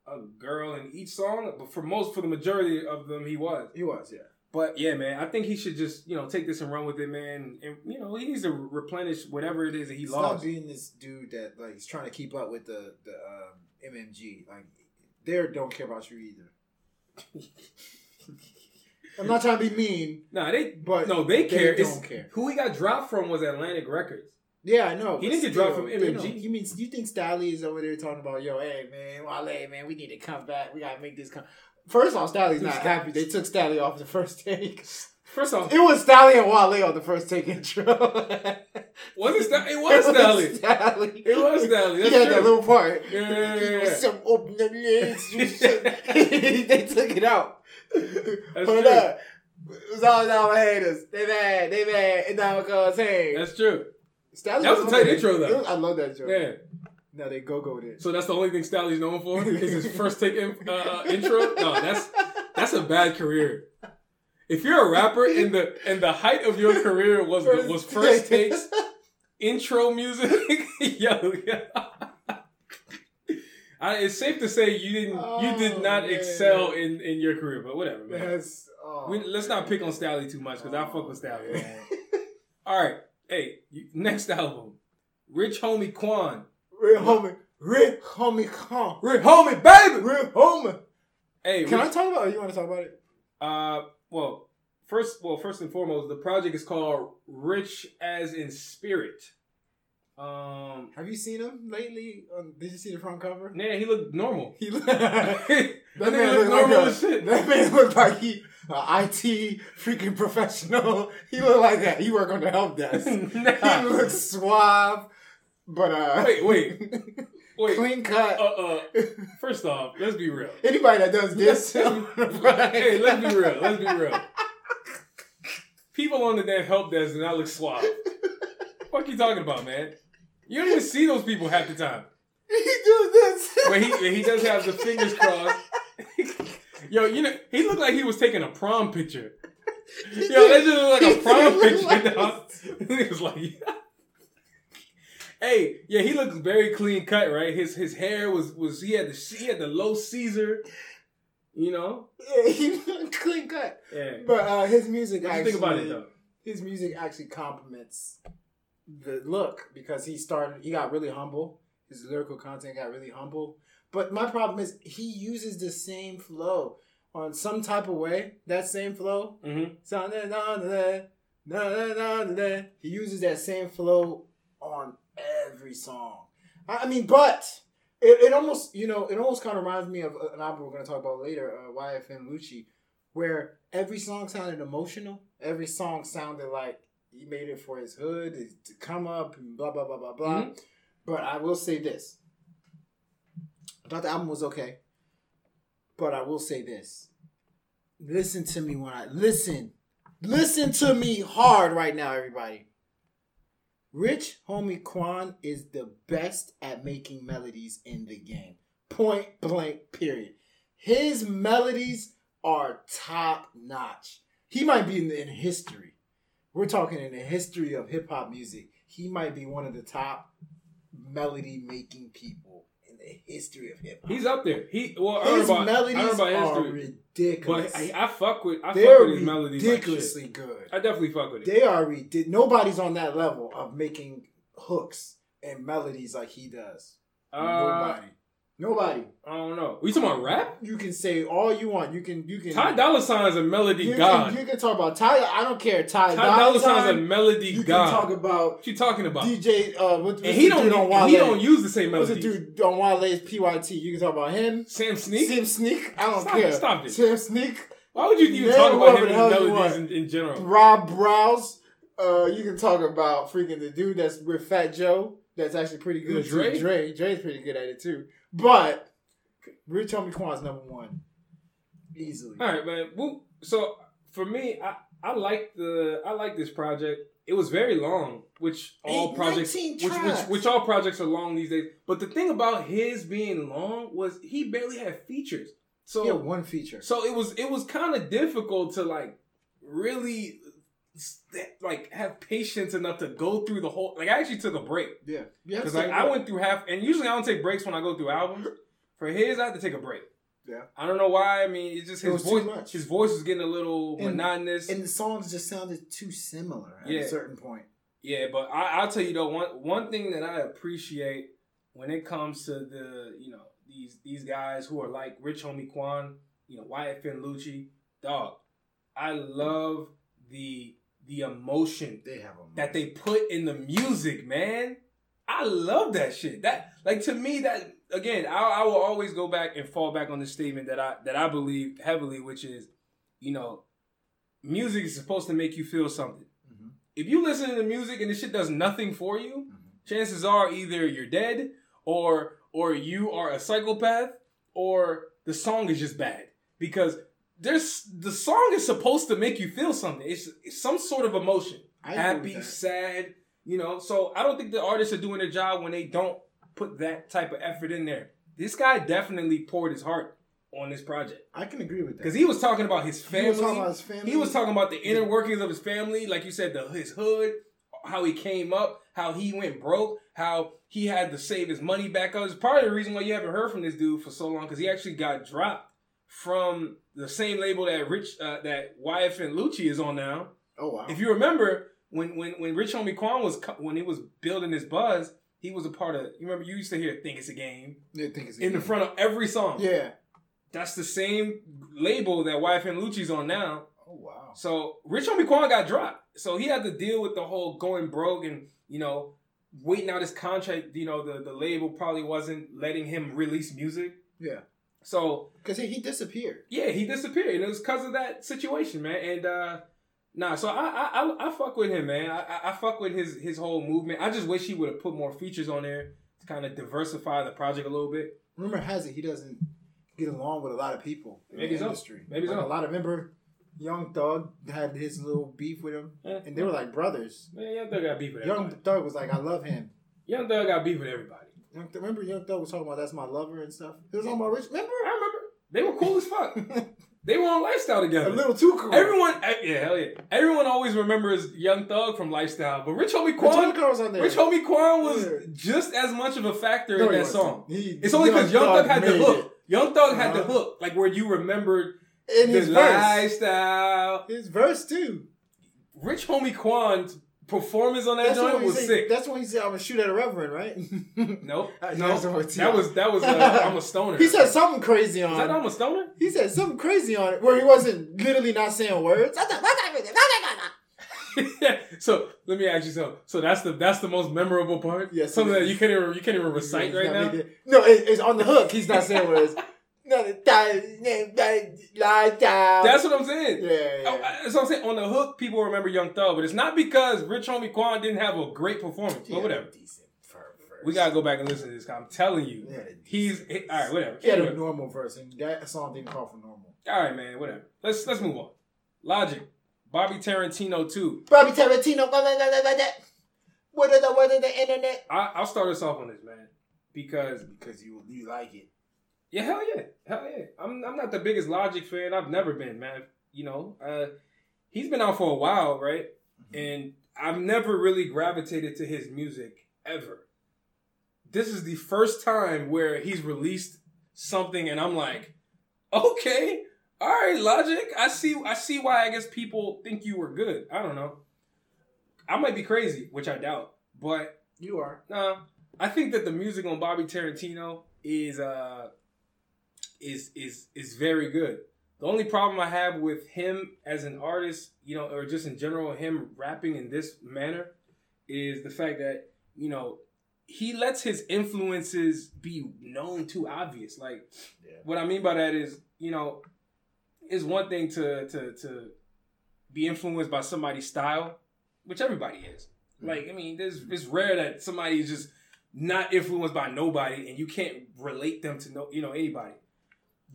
S3: a girl in each song, but for most, for the majority of them, he was.
S4: he was, yeah.
S3: But yeah, man, I think he should just you know take this and run with it, man. And you know he needs to replenish whatever it is that he
S4: Stop
S3: lost.
S4: being this dude that like is trying to keep up with the the um, MMG. Like they don't care about you either. I'm not trying to be mean,
S3: Nah, they
S4: but
S3: no, they care.
S4: They don't care.
S3: Who he got dropped from was Atlantic Records.
S4: Yeah, I know.
S3: He didn't get dropped from MMG.
S4: You mean you think Stalley is over there talking about yo, hey man, Wale, man, we need to come back. We gotta make this come. First off, Stalley's not happy. They took Stalley off the first take.
S3: First off,
S4: It was Stalley and Wale on the first take intro.
S3: was it Sta- It was Stalley.
S4: Stalley.
S3: It was Stalley.
S4: He
S3: That's
S4: had
S3: true.
S4: that little part.
S3: Yeah, yeah, yeah, yeah.
S4: Some open they took it out.
S3: That's
S4: Hold
S3: true.
S4: up. It's all down my haters. They mad. They mad. And now because hey.
S3: That's true.
S4: Stalley
S3: that was a tight intro, though.
S4: Was- I love that intro.
S3: Yeah.
S4: Now they go go there.
S3: So that's the only thing Stalley's known for is his first take in, uh, uh, intro. No, that's that's a bad career. If you're a rapper and the and the height of your career was the, was first takes intro music, yo, yeah. I, it's safe to say you didn't you did
S4: Oh,
S3: not
S4: man.
S3: excel in, in your career, but whatever, man.
S4: That's, oh,
S3: We, let's not pick on Stalley too much because I fuck with
S4: Oh,
S3: Stalley.
S4: man.
S3: All right, hey, you- next album, Rich Homie Quan.
S4: Rich homie. Rich homie. Come.
S3: Rich Homie, baby.
S4: Rich homie.
S3: Hey,
S4: Can I talk about it? You want to talk about it?
S3: Uh, well, first, well, first and foremost, the project is called Rich as in Spirit. Um,
S4: Have you seen him lately? Um, did you see the front cover?
S3: man, he looked normal.
S4: He looked.
S3: that
S4: That man
S3: looked
S4: looked like
S3: normal
S4: a,
S3: as shit.
S4: that man looked like he a IT freaking professional. He looked like that. He worked on the help desk. he
S3: Nah.
S4: looked suave, but uh,
S3: Wait, wait. Wait,
S4: clean cut.
S3: uh, uh, first off, let's be real.
S4: Anybody that does this,
S3: hey, let's be real. Let's be real. People on the damn help desk do not look suave. What you talking about, man? You don't even see those people half the time.
S4: He do this.
S3: But he he does have the fingers crossed. Yo, you know, he looked like he was taking a prom picture. Yo, that just looked like a prom picture. He was like, hey, yeah, he looked very clean cut, right? His his hair was was he had the he had the low Caesar, you know.
S4: Yeah, he looked clean cut.
S3: Yeah.
S4: But uh, his music
S3: What
S4: actually,
S3: think about it though?
S4: his music actually complements the look because he started. He got really humble. His lyrical content got really humble. But my problem is he uses the same flow on some type of way. That same flow.
S3: Mm-hmm.
S4: He uses that same flow on every song. I I mean, but it, it almost you know it almost kind of reminds me of an album we're going to talk about later, uh, YFN Lucci, where every song sounded emotional. Every song sounded like he made it for his hood to come up and blah blah blah blah blah.
S3: Mhm.
S4: But I will say this: I thought the album was okay. But I will say this. Listen to me when I listen. Listen to me hard right now, everybody. Rich Homie Quan is the best at making melodies in the game. Point blank, period. His melodies are top notch. He might be in, in history. We're talking in the history of hip hop music. He might be one of the top melody making people the history of hip hop.
S3: He's up there. He well, I don't
S4: His
S3: about, I
S4: melodies
S3: don't know about
S4: are ridiculous.
S3: but I, I fuck with I
S4: They're
S3: fuck with his melodies.
S4: Ridiculously
S3: shit.
S4: good.
S3: I definitely fuck with it.
S4: They are ridiculous. Nobody's on that level of making hooks and melodies like he does.
S3: Uh,
S4: Nobody. Nobody.
S3: I don't know. We talking about rap?
S4: You can say all you want. You can. You can.
S3: Ty Dolla Sign's a melody
S4: you
S3: god.
S4: Can, you can talk about Ty. I don't care. Ty,
S3: Ty Dolla Sign's a
S4: Sign.
S3: melody
S4: You
S3: god.
S4: can talk about
S3: what you talking about?
S4: DJ. Uh, what,
S3: and he don't
S4: on Wale?
S3: he don't use the same melody.
S4: What's the dude on Wale's PYT? You can talk about him.
S3: Sam Sneak.
S4: Sam Sneak. I don't
S3: Stop
S4: care.
S3: it, stop it.
S4: Sam Sneak.
S3: Why would you even
S4: Name
S3: talk about him in melodies in, in general?
S4: Rob Browse. Uh, you can talk about freaking the dude that's with Fat Joe. That's actually pretty good.
S3: Who, Dre?
S4: Dre. Dre's pretty good at it too. But Rich Homie Quan's number one, easily.
S3: All right, man. Well, so for me, I I like the I like this project. It was very long, which all
S4: Eight-
S3: projects, which, which which all projects are long these days. But the thing about his being long was he barely had features. So
S4: He had one feature.
S3: So it was it was kind of difficult to like really like have patience enough to go through the whole. Like I actually took a break
S4: Yeah, yeah.
S3: because like I went through half, and usually I don't take breaks when I go through albums. For his, I had to take a break.
S4: Yeah.
S3: I don't know why. I mean, it's just
S4: It
S3: his
S4: was too
S3: voice.
S4: much.
S3: His voice was getting a little
S4: And-
S3: monotonous.
S4: and the songs just sounded too similar at
S3: Yeah.
S4: a certain point.
S3: yeah, but I, I'll tell you though one one thing that I appreciate when it comes to the you know these these guys who are like Rich Homie Quan, you know YFN Lucci, dog. I love the the emotion
S4: They have a
S3: that they put in the music, man. I love that shit. That like to me that again, I, I will always go back and fall back on the statement that I that I believe heavily, which is, you know, music is supposed to make you feel something.
S4: Mhm.
S3: If you listen to the music and the shit does nothing for you,
S4: Mhm.
S3: chances are either you're dead or or you are a psychopath or the song is just bad because there's the song is supposed to make you feel something. It's, it's some sort of emotion
S4: I
S3: happy, sad, you know. So I don't think the artists are doing their job when they don't put that type of effort in there. This guy definitely poured his heart on this project
S4: I can agree with that
S3: because he was talking about his
S4: He
S3: family.
S4: was talking about his family.
S3: He was talking about the inner workings of his family, like you said, the his hood, how he came up, how he went broke, how he had to save his money back up. It's probably the reason why you haven't heard from this dude for so long because he actually got dropped from the same label that Rich uh, that YFN Lucci is on now.
S4: Oh wow.
S3: If you remember when when when Rich Homie Quan was when he was building his buzz, he was a part of. You remember you used to hear "Think It's a Game"
S4: Yeah, think it's
S3: in the front of every song.
S4: Yeah.
S3: That's the same label that YFN Lucci's on now.
S4: Oh wow.
S3: So Rich Homie Quan got dropped. So he had to deal with the whole going broke and, you know, waiting out his contract. You know, the, the label probably wasn't letting him release music.
S4: Yeah.
S3: So
S4: Because he, he disappeared.
S3: yeah, he disappeared. And it was because of that situation, man. And uh nah, so I I I, I fuck with him, man. I, I I fuck with his his whole movement. I just wish he would have put more features on there to kind of diversify the project a little bit.
S4: Rumor has it he doesn't get along with a lot of people in
S3: Maybe
S4: the
S3: so.
S4: industry.
S3: Maybe
S4: like
S3: so.
S4: A lot of remember, Young Thug had his little beef with him,
S3: Yeah.
S4: and they were like brothers.
S3: Man, Young Thug got beef with everybody. Young.
S4: Thug was like, "I love him."
S3: Young Thug got beef with everybody.
S4: Young, remember, Young Thug was talking about that's my lover and stuff. He was on my Rich. Remember?
S3: I remember. They were cool as fuck. They were on lifestyle together.
S4: a little too cool.
S3: Everyone, eh, yeah, hell yeah. Everyone always remembers Young Thug from Lifestyle, but Rich Homie Quan,
S4: Quan was on there.
S3: Rich Homie Quan was
S4: Yeah.
S3: just as much of a factor
S4: No,
S3: in that song.
S4: He-
S3: It's only because Young Thug had the hook. Young Thug had the
S4: Uh-huh.
S3: hook, like where you remembered
S4: it. in his verse.
S3: lifestyle.
S4: His verse too.
S3: Rich Homie Quan's performance on that
S4: That's
S3: joint
S4: he
S3: was
S4: said,
S3: sick.
S4: That's when he said, "I'm gonna shoot at a reverend," right?
S3: Nope, no, that was that was uh, I'm a stoner.
S4: he said something crazy on.
S3: Is that I'm a stoner?
S4: He said something crazy on it where he wasn't literally not saying words.
S3: so let me ask you something. So that's the that's the most memorable part.
S4: Yes,
S3: something
S4: it
S3: that
S4: is.
S3: you can't even you can't even recite right now.
S4: No, it, it's on the hook. He's not saying words. That's
S3: what I'm saying.
S4: yeah,
S3: Oh,
S4: yeah.
S3: I- That's what I'm saying. On the hook, people remember Young Thug, but it's not because Rich Homie Quan didn't have a great performance. But whatever.
S4: Decent. For, for,
S3: We gotta go back and listen to this. I'm telling you, he's he- all right. Whatever.
S4: He had a normal verse, and that song didn't call for normal.
S3: All right, man. Whatever. Let's let's move on. Logic. Bobby Tarantino too.
S4: Bobby Tarantino, what are the what are the internet?
S3: I, I'll start us off on this, man, because
S4: Because you you like it.
S3: Yeah, hell yeah, hell yeah. I'm I'm not the biggest Logic fan. I've never been, man. You know, uh, he's been out for a while, right? And I've never really gravitated to his music ever. This is the first time where he's released something, and I'm like, okay, all right, Logic. I see. I see why. I guess people think you were good. I don't know. I might be crazy, which I doubt, but
S4: You are.
S3: no, I think that the music on Bobby Tarantino is uh is is is very good. The only problem I have with him as an artist, you know, or just in general, him rapping in this manner, is the fact that you know he lets his influences be known too obvious. Like
S4: Yeah.
S3: what I mean by that is, you know, is one thing to to to be influenced by somebody's style, which everybody is. Mm. Like, I mean, there's it's rare that somebody is just not influenced by nobody and you can't relate them to no you know anybody.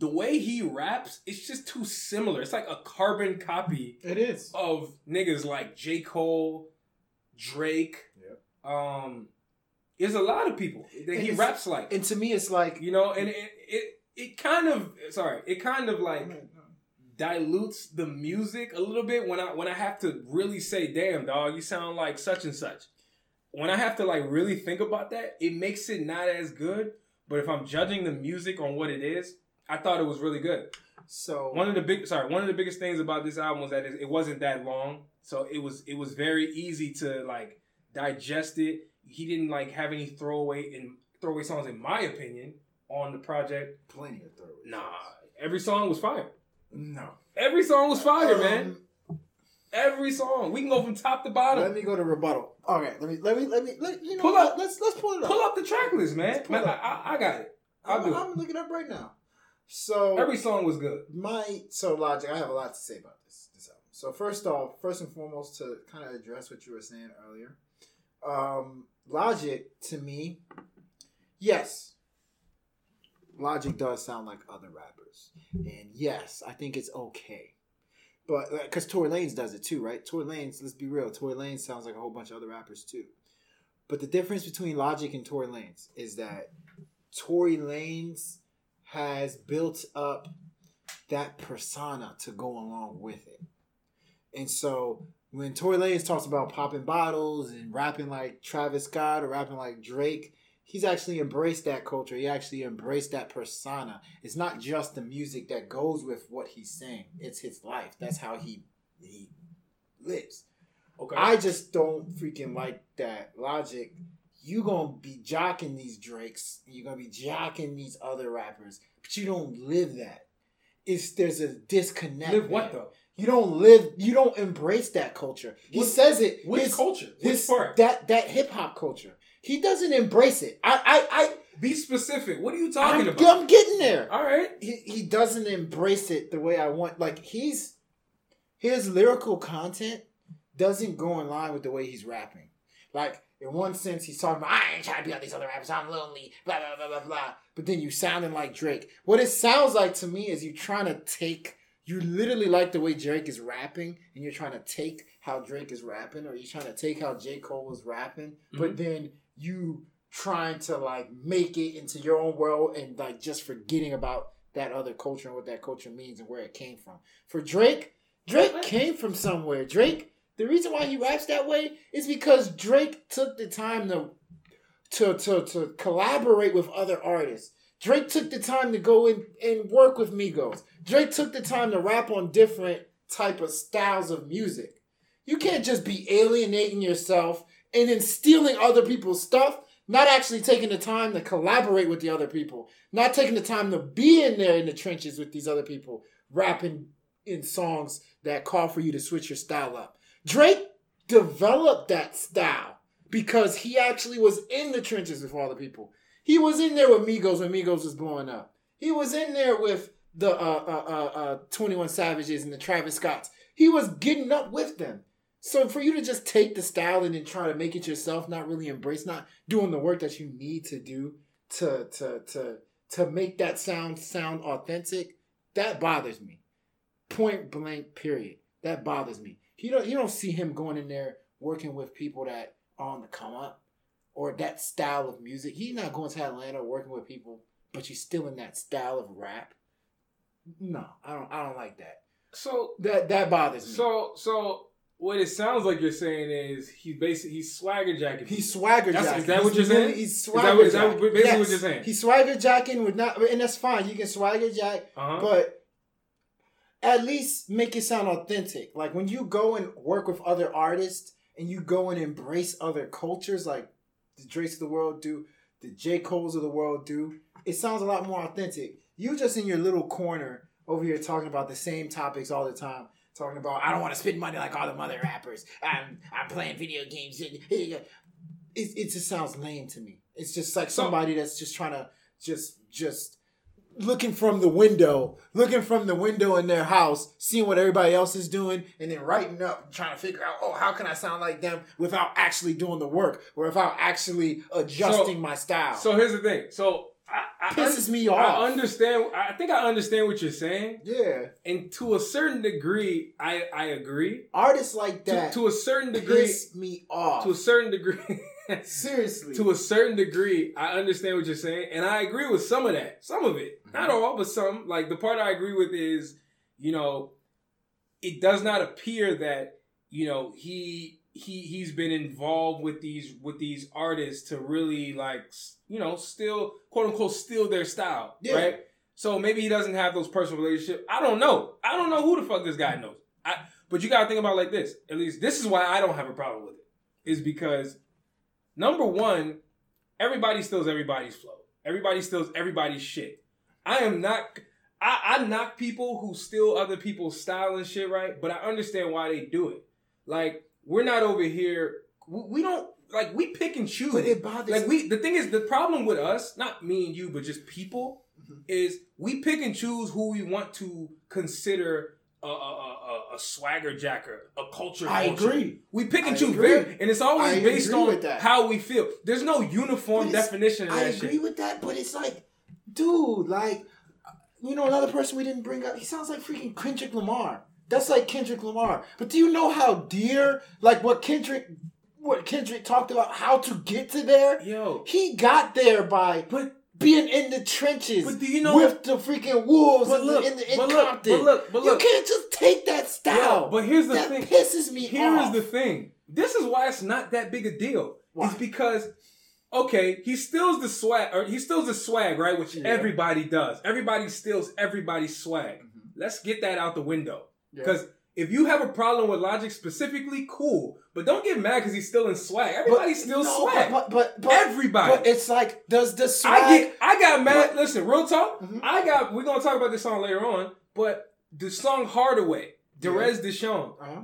S3: The way he raps, it's just too similar. It's like a carbon copy
S4: It is.
S3: of niggas like J. Cole, Drake.
S4: Yep.
S3: Um, there's a lot of people that he raps like.
S4: And to me, it's like
S3: You know, and it, it it kind of sorry, it kind of like dilutes the music a little bit when I when I have to really say, "Damn, dog, you sound like such and such." When I have to like really think about that, it makes it not as good. But if I'm judging the music on what it is, I thought it was really good.
S4: so.
S3: One of the big sorry, one of the biggest things about this album was that it, it wasn't that long, so it was it was very easy to like digest it. He didn't like have any throwaway and throwaway songs, in my opinion, on the project.
S4: plenty of throwaways.
S3: Nah, every song was fire.
S4: No.
S3: Every song was fire,
S4: Um,
S3: man. Every song. We can go from top to bottom.
S4: Let me go to rebuttal. All right, let me let me let me let you know.
S3: Pull up.
S4: Let's let's pull it up.
S3: Pull up the track list, man. Man I. I, I got it. I'll
S4: I'm,
S3: do it.
S4: I'm looking up right now. So
S3: Every song was good.
S4: my so logic. I have a lot to say about this this album. So first off, first and foremost, to kind of address what you were saying earlier, um, logic to me, yes, logic does sound like other rappers, and yes, I think it's okay. But because Tory Lanez does it too, right? Tory Lanez, let's be real, Tory Lanez sounds like a whole bunch of other rappers too. But the difference between Logic and Tory Lanez is that Tory Lanez has built up that persona to go along with it. And so when Tory Lanez talks about popping bottles and rapping like Travis Scott or rapping like Drake, he's actually embraced that culture. He actually embraced that persona. It's not just the music that goes with what he's saying. It's his life. That's how he he lives.
S3: Okay.
S4: I just don't freaking like that logic. You gonna be jocking these Drakes, you're gonna be jocking these other rappers, but you don't live that. It's there's a disconnect.
S3: Live what though?
S4: You don't live. You don't embrace that culture. He
S3: What-
S4: says it.
S3: Which
S4: his-
S3: culture? Which
S4: His,
S3: part?
S4: that that hip hop culture. He doesn't embrace it. I I I
S3: Be specific. What are you talking
S4: I'm,
S3: about?
S4: I'm getting there
S3: All right.
S4: he, he doesn't embrace it the way I want. Like he's his lyrical content doesn't go in line with the way he's rapping. Like in one sense, he's talking about I ain't trying to be like these other rappers. I'm lonely. Blah blah blah blah blah. But then you sounding like Drake. What it sounds like to me is you trying to take. You literally like the way Drake is rapping, and you're trying to take how Drake is rapping, or you're trying to take how J Cole was rapping, mm-hmm. but then you trying to like make it into your own world and like just forgetting about that other culture and what that culture means and where it came from. For Drake, Drake came from somewhere. Drake, the reason why he raps that way is because Drake took the time to to to, to collaborate with other artists. Drake took the time to go in and work with Migos. Drake took the time to rap on different type of styles of music. You can't just be alienating yourself and then stealing other people's stuff, not actually taking the time to collaborate with the other people, not taking the time to be in there in the trenches with these other people, rapping in songs that call for you to switch your style up. Drake developed that style because he actually was in the trenches with all the people. He was in there with Migos when Migos was blowing up. He was in there with the uh, uh, uh, uh, 21 Savages and the Travis Scotts. He was getting up with them. So for you to just take the style and then try to make it yourself, not really embrace, not doing the work that you need to do to to to to make that sound sound authentic, that bothers me. Point blank, period. That bothers me. You don't you don't see him going in there working with people that are on the come up or that style of music. He's not going to Atlanta working with people, but he's still in that style of rap. No, I don't I don't like that.
S3: So
S4: That that bothers me.
S3: so so what it sounds like you're saying is he's basically he's swagger jacking.
S4: He's swagger jacking.
S3: is that what you're saying?
S4: He's
S3: Is that
S4: swagger
S3: what- is that
S4: jacking.
S3: basically what you're saying?
S4: He's swagger jacking with not, and that's fine. You can swagger jack,
S3: uh-huh.
S4: but at least make it sound authentic. Like when you go and work with other artists and you go and embrace other cultures, like the Drakes of the world do, the J Cole's of the world do. It sounds a lot more authentic. You just in your little corner over here talking about the same topics all the time. Talking about I don't want to spend money like all the other rappers. I'm I'm playing video games. It, it, it just sounds lame to me. It's just like somebody that's just trying to just just looking from the window, looking from the window in their house, seeing what everybody else is doing, and then writing up, trying to figure out, oh, how can I sound like them without actually doing the work or without actually adjusting my style.
S3: So here's the thing. So I, I
S4: pisses me off.
S3: I understand. I think I understand what you're saying,
S4: yeah,
S3: and to a certain degree, I I agree.
S4: artists like
S3: To,
S4: that
S3: to a certain degree,
S4: piss me off.
S3: to a certain degree,
S4: Seriously,
S3: to a certain degree, I understand what you're saying, and I agree with some of that. Some of it, not all, but some. Like the part I agree with is, you know, it does not appear that you know he he he's been involved with these with these artists to really like you know still quote unquote steal their style,
S4: Yeah.
S3: right? So maybe he doesn't have those personal relationships. I don't know. I don't know who the fuck this guy knows. I, but you gotta think about it like this. At least this is why I don't have a problem with it. Is because number one, everybody steals everybody's flow. Everybody steals everybody's shit. I am not. I, I knock people who steal other people's style and shit, right? But I understand why they do it. Like we're not over here. We, we don't like we pick and choose.
S4: but it bothers
S3: Like we, the thing is, the problem with us, not me and you, but just people,
S4: Mhm.
S3: is we pick and choose who we want to consider a, a, a, a- swagger jacker, a culture.
S4: I
S3: vulture.
S4: agree.
S3: We pick and
S4: I
S3: choose,
S4: agree.
S3: and it's always
S4: I
S3: based on how we feel. There's no uniform definition of
S4: I agree
S3: shit.
S4: with that, but it's like, dude, like, you know, another person we didn't bring up. He sounds like freaking Kendrick Lamar. That's like Kendrick Lamar. But do you know how dear, like, what Kendrick, what Kendrick talked about, how to get to there?
S3: Yo,
S4: He got there by
S3: but
S4: being in the trenches
S3: But do you know-
S4: with the freaking wolves
S3: But
S4: in,
S3: look,
S4: the, in, the, in
S3: but look, but look, but look.
S4: You can't just take that style.
S3: Yo, but here's the thing.
S4: that
S3: thing.
S4: pisses me
S3: Here is
S4: off.
S3: the thing. This is why it's not that big a deal.
S4: Why?
S3: It's because okay, he steals the swag, or he steals the swag, right? Which
S4: Yeah.
S3: everybody does. Everybody steals everybody's swag. Let's get that out the window.
S4: Mm-hmm. Yeah.
S3: Because if you have a problem with Logic specifically, cool. But don't get mad because he's stealing swag. Everybody steals
S4: no,
S3: swag.
S4: But, but, but,
S3: Everybody.
S4: But it's like, does the swag.
S3: I get, I got mad. Listen, real talk.
S4: Mhm.
S3: I got. We're gonna talk about this song later on. But the song "Hardaway," Derez Deshon.
S4: Uh-huh.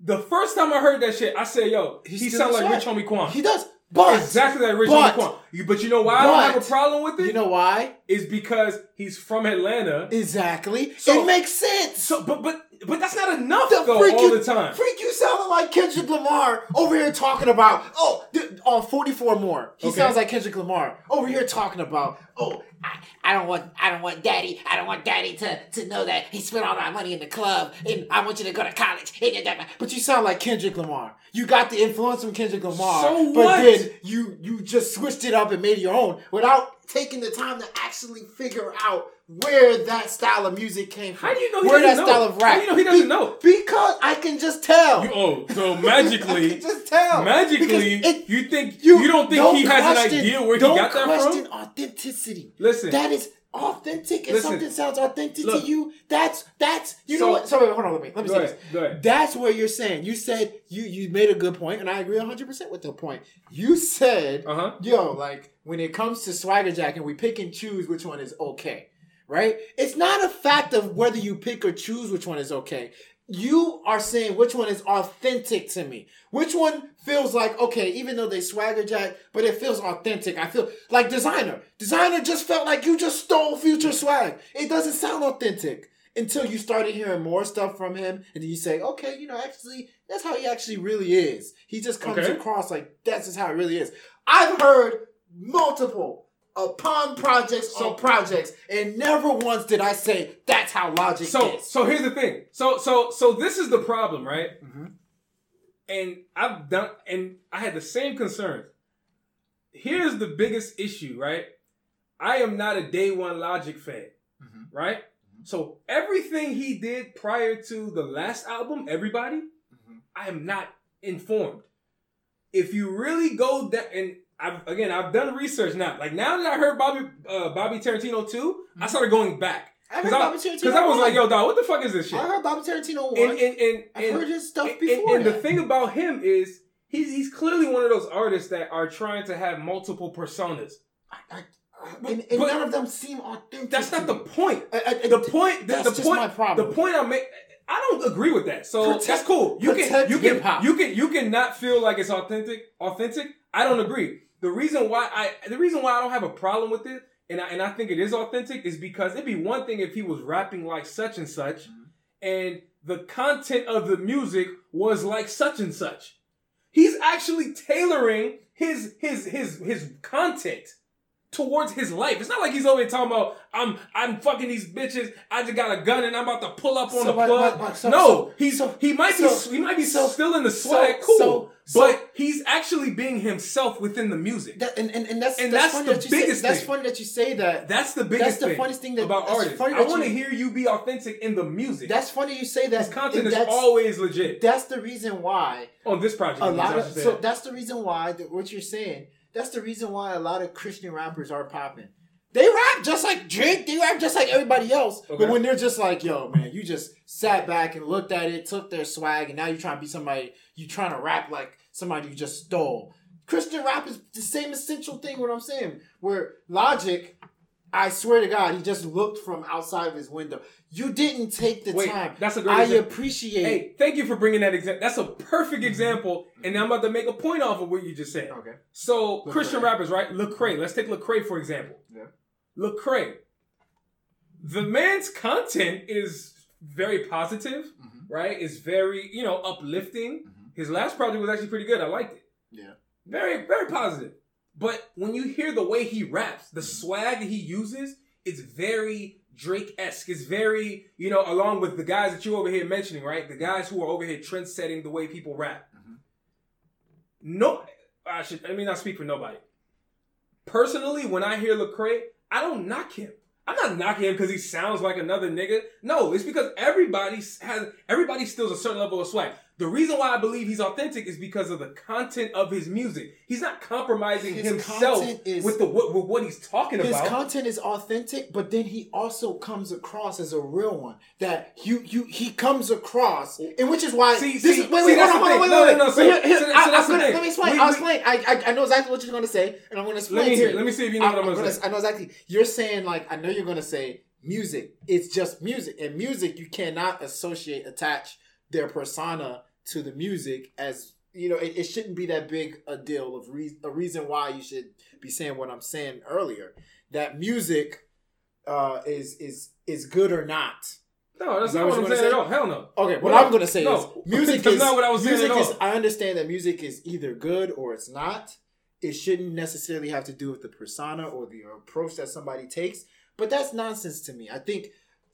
S3: The first time I heard that shit, I said, "Yo,
S4: He
S3: he, sounds like. Rich Homie Quan."
S4: He does. But
S3: exactly that Rich
S4: but-
S3: Quan. You, but you know why I don't have a problem with it?
S4: you know why?
S3: is because he's from Atlanta.
S4: Exactly.
S3: So-
S4: it makes sense.
S3: So, but but but that's not enough
S4: The
S3: though.
S4: freak
S3: all
S4: you-
S3: the time.
S4: Freak, you sounding like Kendrick Lamar over here talking about, oh, on 44 more. He
S3: Okay.
S4: sounds like Kendrick Lamar over here talking about, oh, I, I don't want, I don't want daddy, I don't want daddy to, to know that he spent all my money in the club and I want you to go to college. But you sound like Kendrick Lamar. You got the influence from Kendrick Lamar.
S3: So what?
S4: but then you, you just switched it up and made your own without taking the time to actually figure out where that style of music came from.
S3: How do you know he
S4: where that
S3: doesn't
S4: style
S3: know?
S4: of rap?
S3: How do you know he doesn't know?
S4: Because I can just tell.
S3: You- oh, so magically,
S4: just tell.
S3: magically,
S4: it-
S3: you think you, don't think he has an idea where he got that from?
S4: don't question authenticity.
S3: Listen,
S4: That is authentic. If
S3: Listen.
S4: something sounds authentic
S3: Look.
S4: to you, that's that's you
S3: So-
S4: know what? Sorry, hold on, let me let me say
S3: ahead,
S4: this. That's what you're saying. You said you you made a good point, and I agree 100 percent with the point. You said,
S3: Uh huh.
S4: yo, like when it comes to swagger jacking, we pick and choose which one is okay, right? It's not a fact of whether you pick or choose which one is okay. You are saying which one is authentic to me. Which one feels like okay, even though they swagger jack, but it feels authentic. I feel like designer. Desiigner just felt like you just stole future swag. It doesn't sound authentic. until you started hearing more stuff from him, and then you say, okay, you know, actually, that's how he actually really is. He just comes
S3: Okay.
S4: across like that's just how it really is. I've heard multiple upon projects
S3: So-
S4: on projects, and never once did I say that's how Logic
S3: So
S4: is.
S3: so here's the thing. So so so this is the problem, right?
S4: Mhm.
S3: And I've done and I had the same concerns. Here's the biggest issue, right? I am not a day one Logic fan,
S4: Mhm.
S3: right? So everything he did prior to the last album, everybody,
S4: Mhm.
S3: I am not informed. If you really go down, and I've again, I've done research now. Like now that I heard Bobby uh, Bobby Tarantino too, I started going back
S4: I heard
S3: I,
S4: Bobby Tarantino.
S3: 'cause I was like, yo, dog, what the fuck is this shit?
S4: I heard Bobby Tarantino
S3: And
S4: one.
S3: and and,
S4: I've heard his stuff
S3: and-
S4: before.
S3: and the thing about him is he's he's clearly one of those artists that are trying to have multiple personas.
S4: I, I, and, and
S3: But-
S4: none of them seem authentic.
S3: That's not the point.
S4: I- I-
S3: The point. The,
S4: That's
S3: the
S4: just
S3: point.
S4: my problem.
S3: The point I make. I don't agree with that. So
S4: Protect-
S3: that's cool. You can you can
S4: hip-hop.
S3: you can you can not feel like it's authentic. Authentic. I don't agree. The reason why I the reason why I don't have a problem with it, and I, and I think it is authentic, is because it'd be one thing if he was rapping like such and such,
S4: Mm-hmm.
S3: and the content of the music was like such and such. He's actually tailoring his his his his content towards his life. It's not like he's over here talking about I'm I'm fucking these bitches. I just got a gun and I'm about to pull up on
S4: So
S3: the plug.
S4: what- what- so-
S3: no,
S4: so-
S3: he's
S4: so-
S3: he might be he might be
S4: so-
S3: still in the swag, cool,
S4: so-
S3: but he's actually being himself within the music.
S4: That, and, and, and that's
S3: And
S4: that's,
S3: that's
S4: funny
S3: the
S4: that you say,
S3: biggest
S4: That's funny that you say that.
S3: That's the biggest That's
S4: the
S3: thing
S4: funniest thing that-
S3: about artists. I want to hear you be authentic in the music.
S4: That's funny you say that.
S3: his content is
S4: that's,
S3: always legit
S4: That's the reason why
S3: on this project.
S4: a lot of so
S3: that.
S4: that's the reason why that what you're saying. That's the reason why a lot of Christian rappers are popping. They rap just like Drake. They rap just like everybody else.
S3: Okay.
S4: But when they're just like, "Yo, man, you just sat back and looked at it, took their swag, and now you're trying to be somebody. You trying to rap like somebody you just stole." Christian rap is the same essential thing. What I'm saying, where Logic, I swear to God, he just looked from outside of his window. You didn't take the
S3: Wait,
S4: time.
S3: that's a great
S4: I
S3: example.
S4: appreciate.
S3: Hey, thank you for bringing that example. That's a perfect example, and I'm about to make a point off of what you just said.
S4: Okay.
S3: So
S4: Lecrae.
S3: Christian rappers, right? Lecrae. Let's take Lecrae for example.
S4: Yeah.
S3: Lecrae. The man's content is very positive,
S4: Mhm.
S3: right? It's very you know uplifting.
S4: Mhm.
S3: His last project was actually pretty good. I liked it.
S4: Yeah.
S3: Very very positive. But when you hear the way he raps, the swag that he uses, it's very Drake esque. It's very, you know, along with the guys that you over here mentioning, right? The guys who are over here trend setting the way people rap.
S4: Mhm.
S3: No, I should. I mean, not speak for nobody. Personally, when I hear Lecrae, I don't knock him. I'm not knocking him because he sounds like another nigga. No, it's because everybody has everybody steals a certain level of swag. The reason why I believe he's authentic is because of the content of his music. He's not compromising
S4: His
S3: himself
S4: is-
S3: with the what, with what he's talking
S4: His
S3: about.
S4: His content is authentic, but then he also comes across as a real one. That you you he comes across, and which is why
S3: See-
S4: this
S3: see-
S4: is wait
S3: see,
S4: wait
S3: that's
S4: hold on,
S3: the
S4: hold on, wait
S3: No,
S4: wait
S3: no, no,
S4: wait.
S3: so-
S4: Here- here,
S3: so- so
S4: I-
S3: that's
S4: I'm
S3: the
S4: gonna-
S3: thing.
S4: Let me explain.
S3: We-
S4: I'll
S3: we-
S4: explain. I, I I know exactly what you're gonna say, and I'm gonna explain
S3: Let me hear. Let me see if you know what I'm gonna say.
S4: I know exactly. You're saying like I know you're gonna say music. It's just music, and music you cannot associate attach their persona to the music as you know. It, it shouldn't be that big a deal of re- a reason why you should be saying what I'm saying earlier. That music uh, is is is good or not.
S3: No, that's not
S4: what
S3: what I'm saying at all. Hell no.
S4: Okay, what
S3: No,
S4: I'm gonna say
S3: no.
S4: is music
S3: That's
S4: is
S3: not what I was saying at
S4: is.
S3: all.
S4: I understand that music is either good or it's not. It shouldn't necessarily have to do with the persona or the approach that somebody takes. But that's nonsense to me. I think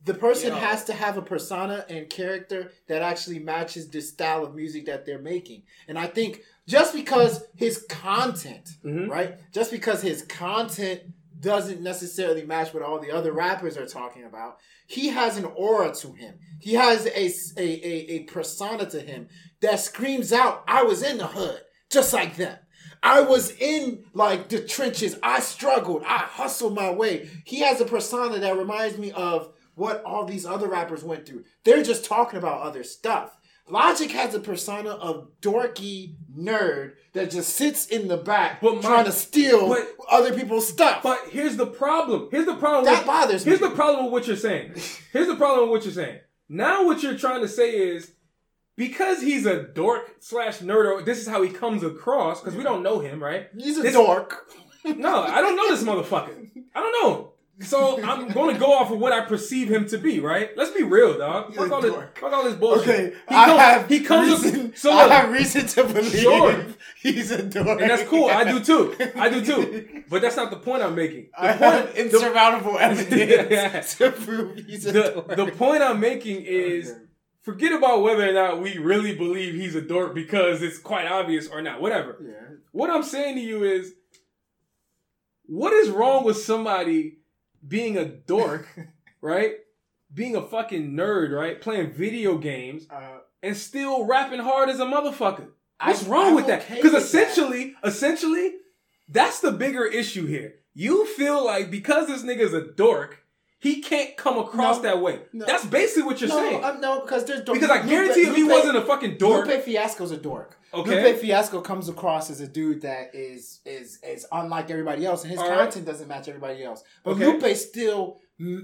S4: the person
S3: Yo.
S4: has to have a persona and character that actually matches the style of music that they're making. And I think just because his content,
S3: Mhm.
S4: right? Just because his content doesn't necessarily match what all the other rappers are talking about, he has an aura to him. He has a, a, a, a persona to him that screams out, I was in the hood, just like them. I was in like the trenches. I struggled. I hustled my way. He has a persona that reminds me of what all these other rappers went through. They're just talking about other stuff. Logic has a persona of dorky nerd that just sits in the back
S3: But my-
S4: trying to steal
S3: but-
S4: other people's stuff.
S3: But here's the problem. Here's the problem.
S4: that
S3: with,
S4: bothers me.
S3: Here's the problem with what you're saying. Here's the problem with what you're saying. Now what you're trying to say is because he's a dork slash nerd, this is how he comes across, because we don't know him, right?
S4: He's a
S3: this-
S4: dork.
S3: No, I don't know this motherfucker. I don't know. him. So I'm going to go off of what I perceive him to be, right? Let's be real, dog. Fuck all this, fuck all this bullshit.
S4: Okay,
S3: he
S4: I
S3: comes,
S4: have
S3: he comes
S4: reason,
S3: with, so
S4: I
S3: look,
S4: have reason to believe
S3: Sure.
S4: he's a dork.
S3: and that's cool. I do too. I do too. But that's not the point I'm making. The
S4: I
S3: point,
S4: have
S3: the-
S4: insurmountable evidence
S3: Yeah.
S4: to prove he's a
S3: the,
S4: dork.
S3: the point I'm making is
S4: Okay.
S3: forget about whether or not we really believe he's a dork because it's quite obvious or not. Whatever.
S4: Yeah.
S3: What I'm saying to you is, what is wrong with somebody being a dork, right? Being a fucking nerd, right? Playing video games
S4: Uh,
S3: and still rapping hard as a motherfucker. What's
S4: I'm-
S3: wrong
S4: I'm
S3: with that? Because
S4: with that.
S3: essentially, essentially, that's the bigger issue here. You feel like because this nigga's a dork, he can't come across
S4: No,
S3: that way.
S4: no.
S3: That's basically what you're
S4: no,
S3: saying.
S4: I'm, no, because there's dork.
S3: because I
S4: Lupe-
S3: guarantee if he
S4: Lupe-
S3: wasn't a fucking dork,
S4: Lupe Fiasco's a dork.
S3: Okay.
S4: Lupe Fiasco comes across as a dude that is is is unlike everybody else, and his
S3: All right.
S4: content doesn't match everybody else. But
S3: Okay.
S4: Lupe still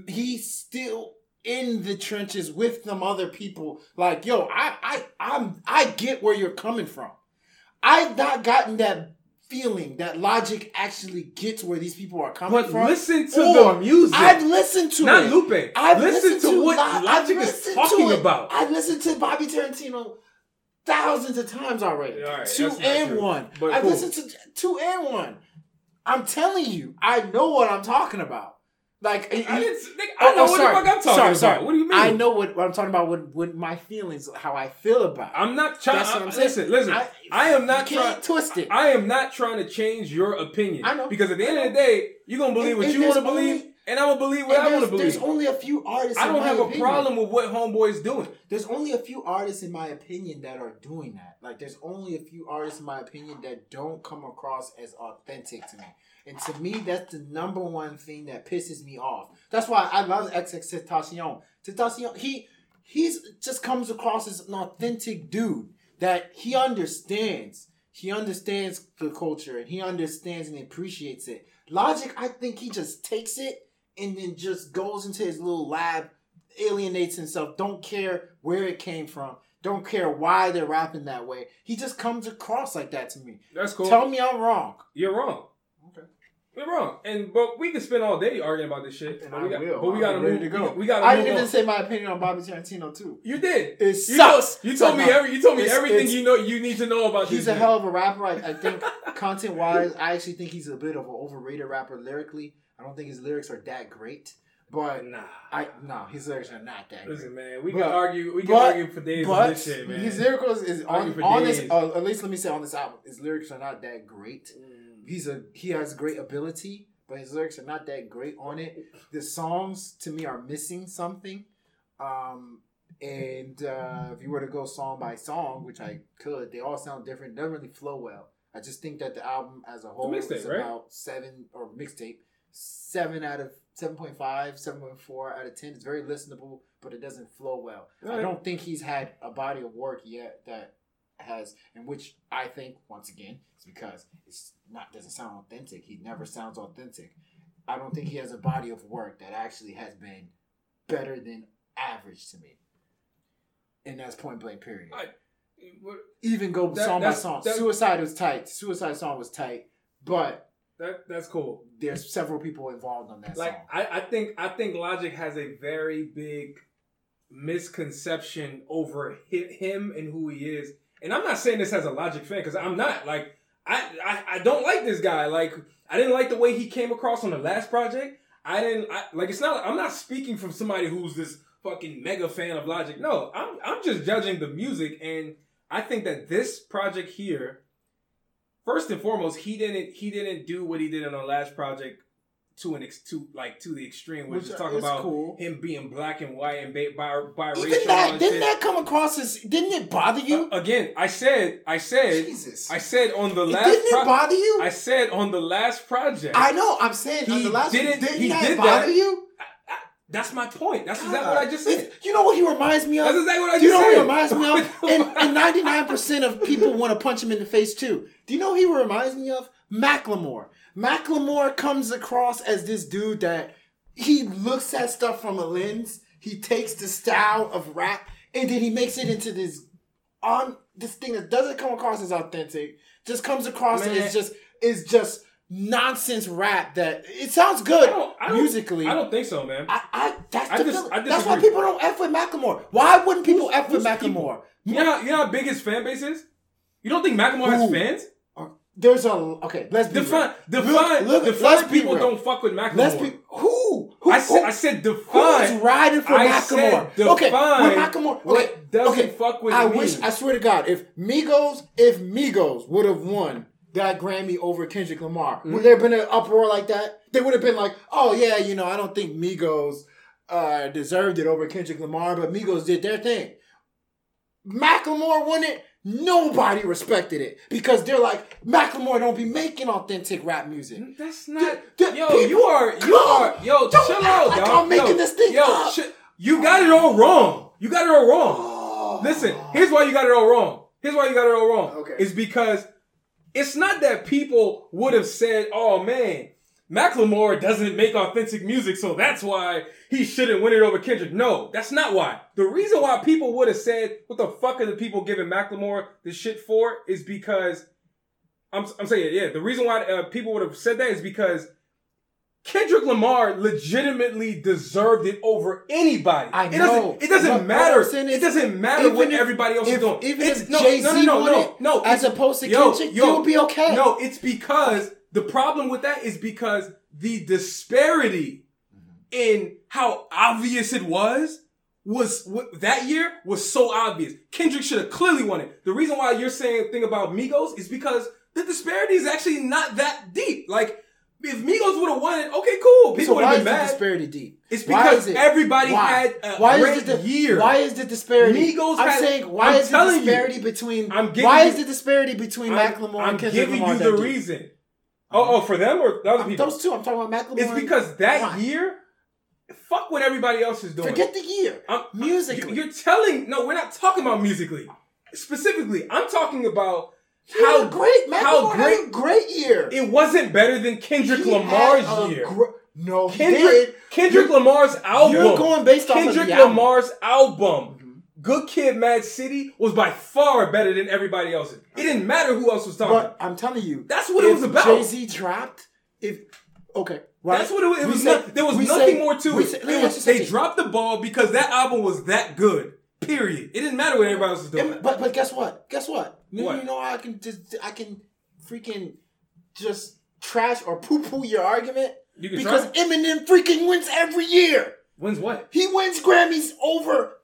S4: he's still in the trenches with some other people. Like, yo, I I I'm I get where you're coming from. I've not gotten that feeling that logic actually gets where these people are coming from.
S3: but
S4: from.
S3: listen to
S4: Or
S3: the music.
S4: I've listened to
S3: not
S4: it.
S3: Lupe.
S4: I've
S3: listen
S4: listened
S3: to what
S4: Lo-
S3: Logic is talking about.
S4: I've listened to Bobby Tarantino thousands of times already.
S3: All right,
S4: two and
S3: true.
S4: one.
S3: But
S4: I've
S3: cool.
S4: listened to two and one. I'm telling you, I know what I'm talking about. Like,
S3: I,
S4: he-
S3: didn't, nigga,
S4: Oh,
S3: I know
S4: oh,
S3: what
S4: sorry.
S3: the fuck I'm talking
S4: Sorry,
S3: about.
S4: sorry.
S3: What do you mean?
S4: I know what, what I'm talking about. with, what my feelings, how I feel about. it.
S3: I'm not trying.
S4: That's what I'm saying.
S3: Listen, listen. I,
S4: I-
S3: am not
S4: you
S3: trying.
S4: twist it.
S3: I am not trying to change your opinion.
S4: I know.
S3: Because at the end of the day, you're gonna believe
S4: And-
S3: what
S4: and
S3: you want to believe, and I'm gonna believe what I want to believe.
S4: there's only a few artists.
S3: I don't have a
S4: opinion.
S3: problem with what Homeboy's doing.
S4: There's only a few artists, in my opinion, that are doing that. Like, there's only a few artists, in my opinion, that don't come across as authentic to me. And to me, that's the number one thing that pisses me off. That's why I love XXXTentacion. Tentacion, he he's just comes across as an authentic dude that he understands. He understands the culture and he understands and appreciates it. Logic, I think he just takes it and then just goes into his little lab alienates himself, don't care where it came from, don't care why they're rapping that way. He just comes across like that to me.
S3: That's cool.
S4: Tell me I'm wrong.
S3: You're wrong. You're wrong. And but we can spend all day arguing about this shit.
S4: And
S3: But
S4: I
S3: we got,
S4: will.
S3: But we gotta move.
S4: to go.
S3: We, we gotta
S4: I
S3: move
S4: didn't even
S3: on.
S4: say my opinion on Bobby Tarantino too.
S3: You did.
S4: It
S3: You
S4: sucks.
S3: told, you told me every. You told me
S4: it's-
S3: everything
S4: it's-
S3: you know. You need to know about
S4: He's a hell of a rapper. I, I think content wise, I actually think he's a bit of an overrated rapper lyrically. I don't think his lyrics are that great. But
S3: Nah.
S4: I no, his lyrics are not that great.
S3: Listen, man. We
S4: But-
S3: can argue. We can
S4: but-
S3: argue for days on this shit, man.
S4: his lyrics is on, on this. Uh, at least let me say on this album, his lyrics are not that great.
S3: Mm.
S4: He's a he has great ability, but his lyrics are not that great on it. The songs to me are missing something. Um, and uh, if you were to go song by song, which I could, they all sound different. Doesn't really flow well. I just think that the album as a whole is
S3: right?
S4: about seven or mixtape, seven out of 7.5, 7.4 out of ten. It's very listenable, but it doesn't flow well. I don't think he's had a body of work yet that has, in which I think once again it's because it's not doesn't sound authentic. He never sounds authentic. I don't think he has a body of work that actually has been better than average to me. And that's point blank. Period.
S3: I- what-
S4: Even go
S3: That-
S4: song by song.
S3: that-
S4: Suicide was tight. Suicide song was tight, but
S3: That that's cool.
S4: there's several people involved on that
S3: Like
S4: song.
S3: I, I think I think Logic has a very big misconception over him and who he is. And I'm not saying this as a Logic fan because I'm not. Like I, I I don't like this guy. Like I didn't like the way he came across on the last project. I didn't I, like. It's not. I'm not speaking from somebody who's this fucking mega fan of Logic. No, I'm I'm just judging the music, and I think that this project here, first and foremost, he didn't he didn't do what he did on the last project to an ex, to like to the extreme, which,
S4: Which
S3: is talking about
S4: cool.
S3: him being black and white and ba- bi- biracial.
S4: Even that didn't
S3: shit.
S4: that come across as didn't it bother you?
S3: Uh, again, I said I said
S4: Jesus,
S3: I said on the last
S4: didn't
S3: pro-
S4: it bother you?
S3: I said on the last project.
S4: I know. I'm saying on
S3: He
S4: the last
S3: didn't-
S4: didn't
S3: he
S4: that
S3: did
S4: bother
S3: that.
S4: you?
S3: That's my point. That's exactly what I just said.
S4: It's- You know what he reminds me of?
S3: That's exactly what I
S4: Do you know
S3: said.
S4: what he reminds me of? And, and 99% of people want to punch him in the face too. Do you know who he reminds me of? Macklemore. Macklemore comes across as this dude that he looks at stuff from a lens. He takes the style of rap and then he makes it into this on this thing that doesn't come across as authentic. Just comes across
S3: Man.
S4: as just is just nonsense rap that it sounds good
S3: I don't, I don't,
S4: musically.
S3: I don't think so, man.
S4: I, I that's
S3: I
S4: the
S3: dis-
S4: that's why people don't f with Macklemore. Why wouldn't people
S3: Who's-
S4: f with
S3: who's people?
S4: Macklemore?
S3: You know, how, you know how big his fan base is? You don't think Macklemore
S4: Who?
S3: has fans?
S4: There's a okay. Let's be
S3: Define, define,
S4: Look- look,
S3: define people don't fuck with Macklemore.
S4: Let's be who who
S3: I said, I said define.
S4: is riding for
S3: I
S4: Macklemore?
S3: said
S4: okay, when Macklemore.
S3: what
S4: Okay,
S3: doesn't
S4: okay.
S3: fuck with
S4: I
S3: me.
S4: wish. I swear to God, if Migos, if Migos would have won that Grammy over Kendrick Lamar,
S3: Mm-hmm.
S4: would there have been an uproar like that? They would have been like, "Oh yeah, you know, I don't think Migos uh, deserved it over Kendrick Lamar, but Migos did their thing." Macklemore won it. Nobody respected it because they're like Macklemore don't be making authentic rap music.
S3: That's not.
S4: The- the
S3: yo, you are. You are. Yo,
S4: Don't
S3: chill out,
S4: like
S3: dog.
S4: I'm making
S3: yo,
S4: this thing
S3: yo,
S4: up.
S3: shi- you got it all wrong. You got it all wrong.
S4: Oh.
S3: Listen, here's why you got it all wrong. Here's why you got it all wrong.
S4: Okay.
S3: It's because it's not that people would have said, "Oh man, Macklemore doesn't make authentic music, so that's why he shouldn't win it over Kendrick." No, that's not why. The reason why people would have said, "What the fuck are the people giving Macklemore this shit for?" is because I'm I'm saying, yeah, the reason why uh, people would have said that is because. Kendrick Lamar legitimately deserved it over anybody.
S4: I
S3: It doesn't,
S4: know.
S3: it doesn't
S4: But- but
S3: matter. It
S4: is,
S3: doesn't matter what
S4: if-
S3: everybody else is
S4: if-
S3: doing.
S4: even
S3: It's-
S4: if
S3: no,
S4: Jay-Z
S3: no, no, no, no,
S4: it,
S3: no,
S4: as opposed to
S3: yo,
S4: Kendrick,
S3: yo,
S4: you would be okay.
S3: No, it's because the problem with that is because the disparity in how obvious it was was w- that year was so obvious. Kendrick should have clearly won it. The reason why you're saying a thing about Migos is because the disparity is actually not that deep. Like if Migos would have won it, okay, cool. People
S4: so
S3: would
S4: why
S3: have
S4: is
S3: been
S4: the
S3: mad.
S4: disparity deep?
S3: It's because
S4: it?
S3: everybody
S4: Why?
S3: had a
S4: why
S3: great
S4: the,
S3: year.
S4: Why is the disparity?
S3: Migos
S4: I'm
S3: had-
S4: saying why
S3: I'm
S4: is the
S3: telling you.
S4: disparity between?
S3: I'm giving
S4: why
S3: you-
S4: is the disparity between
S3: I'm-
S4: Macklemore
S3: I'm
S4: and Kendrick
S3: giving you the
S4: deep?
S3: reason. Oh, oh, for them or the other
S4: Um,
S3: people?
S4: Those two. I'm talking about Macklemore.
S3: It's because that
S4: Why?
S3: year, fuck what everybody else is doing.
S4: Forget the year.
S3: I'm,
S4: musically.
S3: You, are telling no, we're not talking about musically. Specifically, I'm talking about
S4: He
S3: how
S4: great. Macklemore
S3: how great
S4: great year.
S3: it wasn't better than Kendrick
S4: He
S3: Lamar's year.
S4: gr- no,
S3: Kendrick
S4: did.
S3: Kendrick Lamar's album.
S4: You're going based off of
S3: Kendrick
S4: the album.
S3: Lamar's album. Good Kid, Mad City was by far better than everybody else's. It didn't matter who else was talking.
S4: But I'm telling you,
S3: That's what it was about.
S4: Jay Z dropped. If okay, right?
S3: That's what it was. It was
S4: say-
S3: not, there was nothing
S4: say-
S3: more to it.
S4: say-
S3: was- they dropped the ball because that album was that good. Period. It didn't matter what everybody else was doing.
S4: And- but but guess what? Guess what? You,
S3: What?
S4: you know how I can just I can freaking just trash or poo poo your argument
S3: You can
S4: because
S3: try.
S4: Eminem freaking wins every year.
S3: Wins what?
S4: He wins Grammys over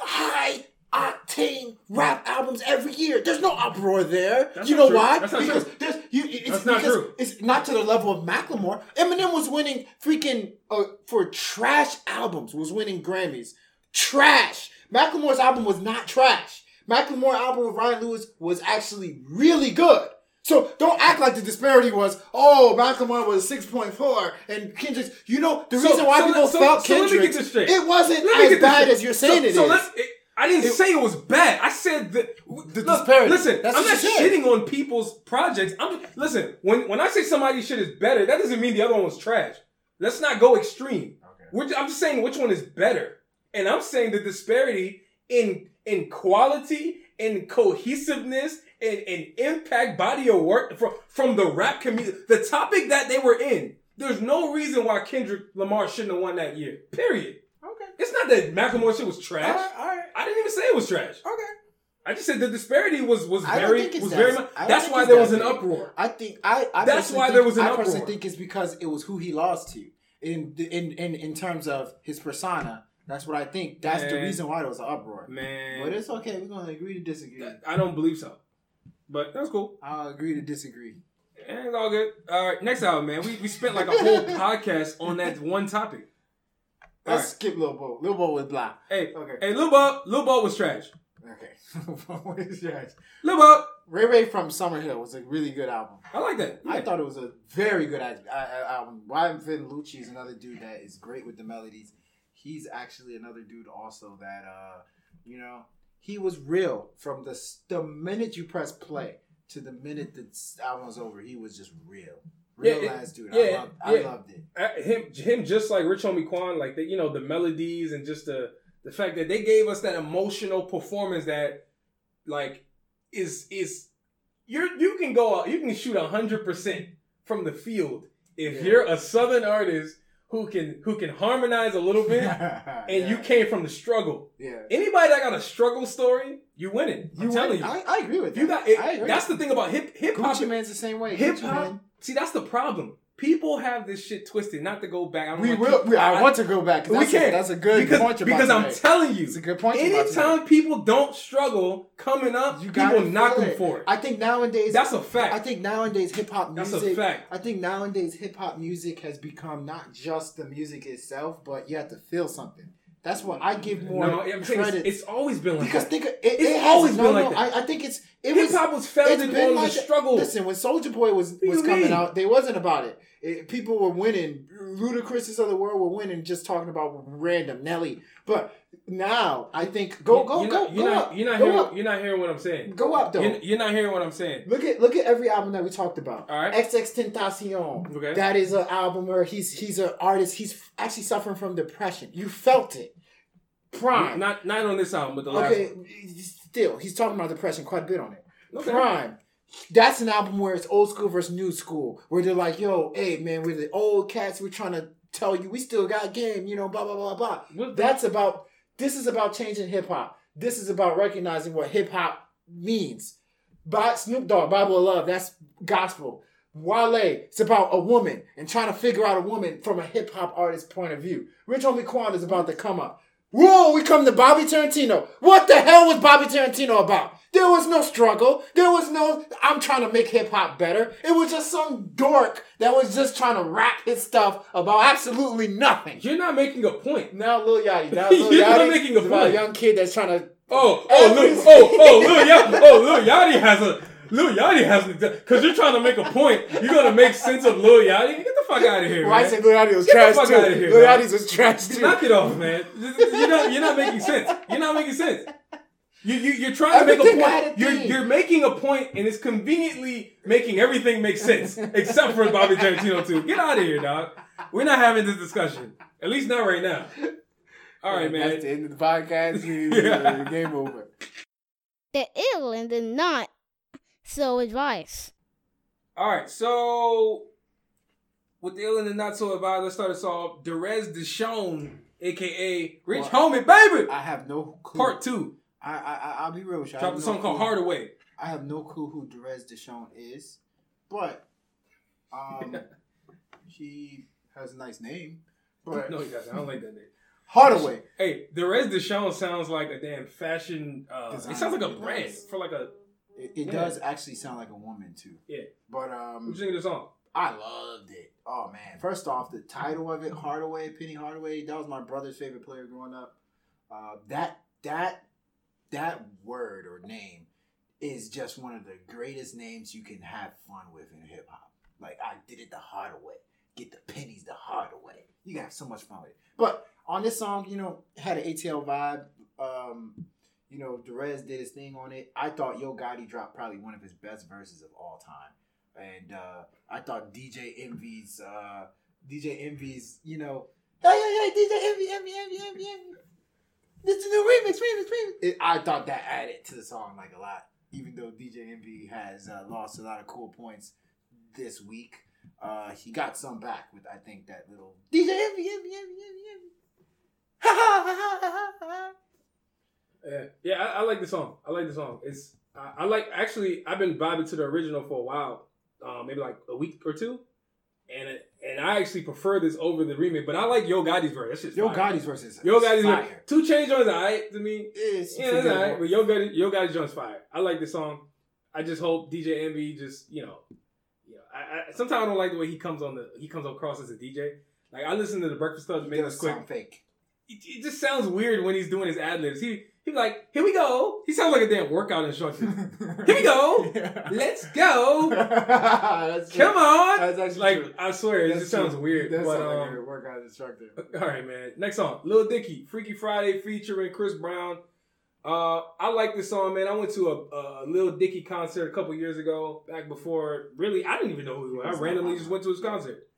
S4: high octane rap albums every year. There's no uproar there.
S3: That's
S4: you know
S3: true.
S4: why?
S3: That's
S4: because
S3: true.
S4: there's you. It's
S3: That's not true.
S4: It's not to the level of Macklemore. Eminem was winning freaking uh, for trash albums. Was winning Grammys. Trash. Macklemore's album was not trash. Macklemore album with Ryan Lewis was actually really good. So don't act like the disparity was, oh, Macklemore was 6.4 and Kendrick's, you know, the
S3: So-
S4: reason why
S3: so
S4: people
S3: let- so-
S4: felt
S3: so let me get
S4: Kendrick,
S3: this
S4: it wasn't
S3: Let me
S4: as
S3: get
S4: bad
S3: straight.
S4: as you're saying
S3: so,
S4: it
S3: so
S4: is.
S3: let's. It, I didn't
S4: It-
S3: say it was bad. I said that
S4: The
S3: look,
S4: disparity.
S3: Listen,
S4: That's
S3: I'm not shitting on people's projects. I'm listen. When when I say somebody's shit is better, that doesn't mean the other one was trash. Let's not go extreme. We're, I'm just saying which one is better, and I'm saying the disparity in in quality, in cohesiveness, and, and impact body of work from from the rap community, the topic that they were in. There's no reason why Kendrick Lamar shouldn't have won that year. Period.
S4: Okay.
S3: It's not that Macklemore shit was
S4: All
S3: trash.
S4: right, all right.
S3: I didn't even say it was trash.
S4: Okay.
S3: I just said the disparity was was
S4: I don't
S3: very
S4: think it's
S3: was
S4: that-
S3: very much. That's why there was an
S4: big.
S3: uproar.
S4: I think I. I
S3: That's why
S4: think,
S3: there was an
S4: I personally think it's because it was who he lost to in in in in terms of his persona. That's what I think. That's the reason why there was an uproar.
S3: Man,
S4: But it's okay. We're gonna agree to disagree.
S3: I don't believe so. But that's cool.
S4: I'll agree to disagree.
S3: Eh, It's all good. All right, next album, man. We we spent like a whole podcast on that one topic. All
S4: Let's
S3: right.
S4: skip Lil Bo. Lil Bo was blah.
S3: Hey,
S4: Okay.
S3: hey, Lil Bo, Lil Bo was trash.
S4: Okay. what is yours?
S3: Lil Bo,
S4: Ray Ray from Summerhill was a really good album.
S3: I like that.
S4: I thought it was a very good album. YFN Lucci is another dude that is great with the melodies. He's actually another dude also that uh, you know, he was real from the the minute you press play to the minute the album was over. He was just real, real
S3: Yeah,
S4: ass dude.
S3: yeah,
S4: I loved, I
S3: yeah.
S4: loved it.
S3: Uh, him him just like Rich Homie Quan, like the you know the melodies and just the the fact that they gave us that emotional performance that like is is you you can go out you can shoot hundred percent from the field if
S4: Yeah.
S3: you're a southern artist who can who can harmonize a little bit and you came from the struggle.
S4: yeah.
S3: Anybody that got a struggle story, you win winning. I'm
S4: You
S3: telling you.
S4: I, I agree with
S3: you
S4: that.
S3: got it, that's the thing about hip hip hop.
S4: Gucci Mane's the same way.
S3: Hip hop. See, that's the problem. People have this shit twisted. Not to go back. I
S4: We
S3: want
S4: will.
S3: to-
S4: We, I want to go back.
S3: We can't.
S4: that's a good
S3: because,
S4: point. you're
S3: because I'm telling you,
S4: It's a good point. you're about to
S3: anytime people don't struggle coming up,
S4: You
S3: people knock them for it.
S4: I think nowadays
S3: That's a fact.
S4: I think nowadays hip hop music.
S3: That's a fact.
S4: I think nowadays hip hop music has become not just the music itself, but you have to feel something. That's what I give more
S3: no, I'm
S4: credit.
S3: it's, it's always been like
S4: because
S3: that.
S4: think of- it,
S3: It's
S4: it has
S3: always
S4: no,
S3: been
S4: no,
S3: like that.
S4: I, I think it's it
S3: Hip hop was founded on
S4: like
S3: the struggle.
S4: Listen, when Soldier Boy was was coming
S3: mean?
S4: out, they wasn't about it. It- People were winning. Ludacris's of the world were winning, just talking about random Nelly. But now I think go go
S3: you're
S4: go
S3: not, you're
S4: go
S3: not,
S4: up,
S3: You're not
S4: go
S3: hearing.
S4: up,
S3: You're not hearing what I'm saying.
S4: go up though.
S3: You're, you're not hearing what I'm saying.
S4: Look at look at every album that we talked about.
S3: All right.
S4: XXXTentacion.
S3: Okay.
S4: That is an album where he's he's an artist. He's actually suffering from depression. You felt it. PRhyme.
S3: Not not on this album, but the last
S4: okay.
S3: one.
S4: Still, he's talking about depression quite a bit on it.
S3: Okay.
S4: PRhyme. That's an album where it's old school versus new school. Where they're like, yo, hey man, we're the old cats. We're trying to tell you we still got game. You know, blah blah blah blah.
S3: What-
S4: That's about. This is about changing hip hop. This is about recognizing what hip hop means. By Snoop Dogg, Bible of Love, that's gospel. Wale, it's about a woman and trying to figure out a woman from a hip hop artist's point of view. Rich Homie Quan is about to come up. Whoa, we come to Bobby Tarantino. What the hell was Bobby Tarantino about? There was no struggle. There was no, I'm trying to make hip hop better. It was just some dork that was just trying to rap his stuff about absolutely nothing.
S3: You're not making a point.
S4: Now Lil Yachty. Now Lil
S3: You're not making a
S4: about a
S3: point.
S4: young kid that's trying to.
S3: Oh, oh, Lil, oh, oh, Lil Yachty, oh, Lil Yachty has a, Lil Yachty hasn't because you're trying to make a point. You're gonna make sense of Lil Yachty. Get the fuck out of here,
S4: Well, I
S3: man.
S4: said Lil Yachty was
S3: Get the
S4: trash
S3: fuck
S4: too.
S3: outta here,
S4: Lil
S3: dog.
S4: Yachty's was trash too.
S3: Knock it off, man. You're not, you're not making sense. You're not making sense. You, you, you're trying to make a point.
S4: a
S3: You're, you're making a point, and it's conveniently making everything make sense, except for Bobby Tarantino too. Get out of here, dog. We're not having this discussion. At least not right now. All right, man.
S4: That's the end of the podcast.
S3: Yeah.
S4: Game over.
S2: The ill and the not so advice.
S3: All right, so with the ill and the not so advised, let's start us off. Derez Deshon, aka Rich
S4: Well,
S3: Homie Baby,
S4: I have no clue.
S3: part two.
S4: I, I, I- I'll be real with you. I
S3: Dropped
S4: have
S3: a
S4: no
S3: song called
S4: clue.
S3: Hardaway.
S4: I have no clue who Derez Deshon is, but um, he has a nice name. But
S3: No, he doesn't. I don't like that name.
S4: Hardaway.
S3: Hey, Derez Deshon sounds like a damn fashion. Uh, it sounds like a brand
S4: does.
S3: for like a.
S4: It, it
S3: Yeah.
S4: does actually sound like a woman too.
S3: Yeah.
S4: But um,
S3: you think of the song?
S4: I loved it. Oh man! First off, the title of it, Hardaway, Penny Hardaway. That was my brother's favorite player growing up. Uh, that that that word or name is just one of the greatest names you can have fun with in hip hop. Like I did it the hard way. Get the pennies the hard way. You can have so much fun with it. But on this song, you know, had an ATL vibe. Um, you know, Derez did his thing on it. I thought Yo Gotti dropped probably one of his best verses of all time. And uh, I thought DJ Envy's uh, DJ Envy's, you know, hey, hey, hey, DJ Envy, Envy, Envy, Envy, Envy. This is remix, remix, remix. It, I thought that added to the song like a lot. Even though DJ Envy has uh, lost a lot of cool points this week, uh, he got some back with I think that little DJ Envy, Envy, Envy, Envy, Envy. Ha ha ha ha ha ha.
S3: Yeah, yeah, I, I like the song. I like the song. It's I, I like actually. I've been vibing to the original for a while, uh, maybe like a week or two, and it, and I actually prefer this over the remake. But I like Yo Gotti's verse. That's just
S4: Yo
S3: fire.
S4: Gotti's versus
S3: Yo Gotti's
S4: fire.
S3: verse. Two Chainz joints alright to me.
S4: It's
S3: Yeah, that's alright. But Yo Gotti, Yo Gotti's joint's fire. I like this song. I just hope DJ Envy just you know, you know. I, I sometimes I don't like the way he comes on the he comes across as a DJ. Like I listen to the Breakfast Club to
S4: He
S3: make
S4: does
S3: this quick.
S4: sound fake.
S3: It, it just sounds weird when he's doing his ad libs. He he be like, here we go. He sounds like a damn workout instructor. Here we go. Let's go. Come on.
S4: That's actually
S3: like
S4: true.
S3: I swear, it
S4: That's
S3: just sounds weird.
S4: That
S3: but
S4: sounds like
S3: um,
S4: a workout instructor.
S3: all right, man. Next song, Lil Dicky, Freaky Friday featuring Chris Brown. Uh, I like this song, man. I went to a, a Lil Dicky concert a couple years ago, back before. Really, I didn't even know who he was. I randomly just went to his concert,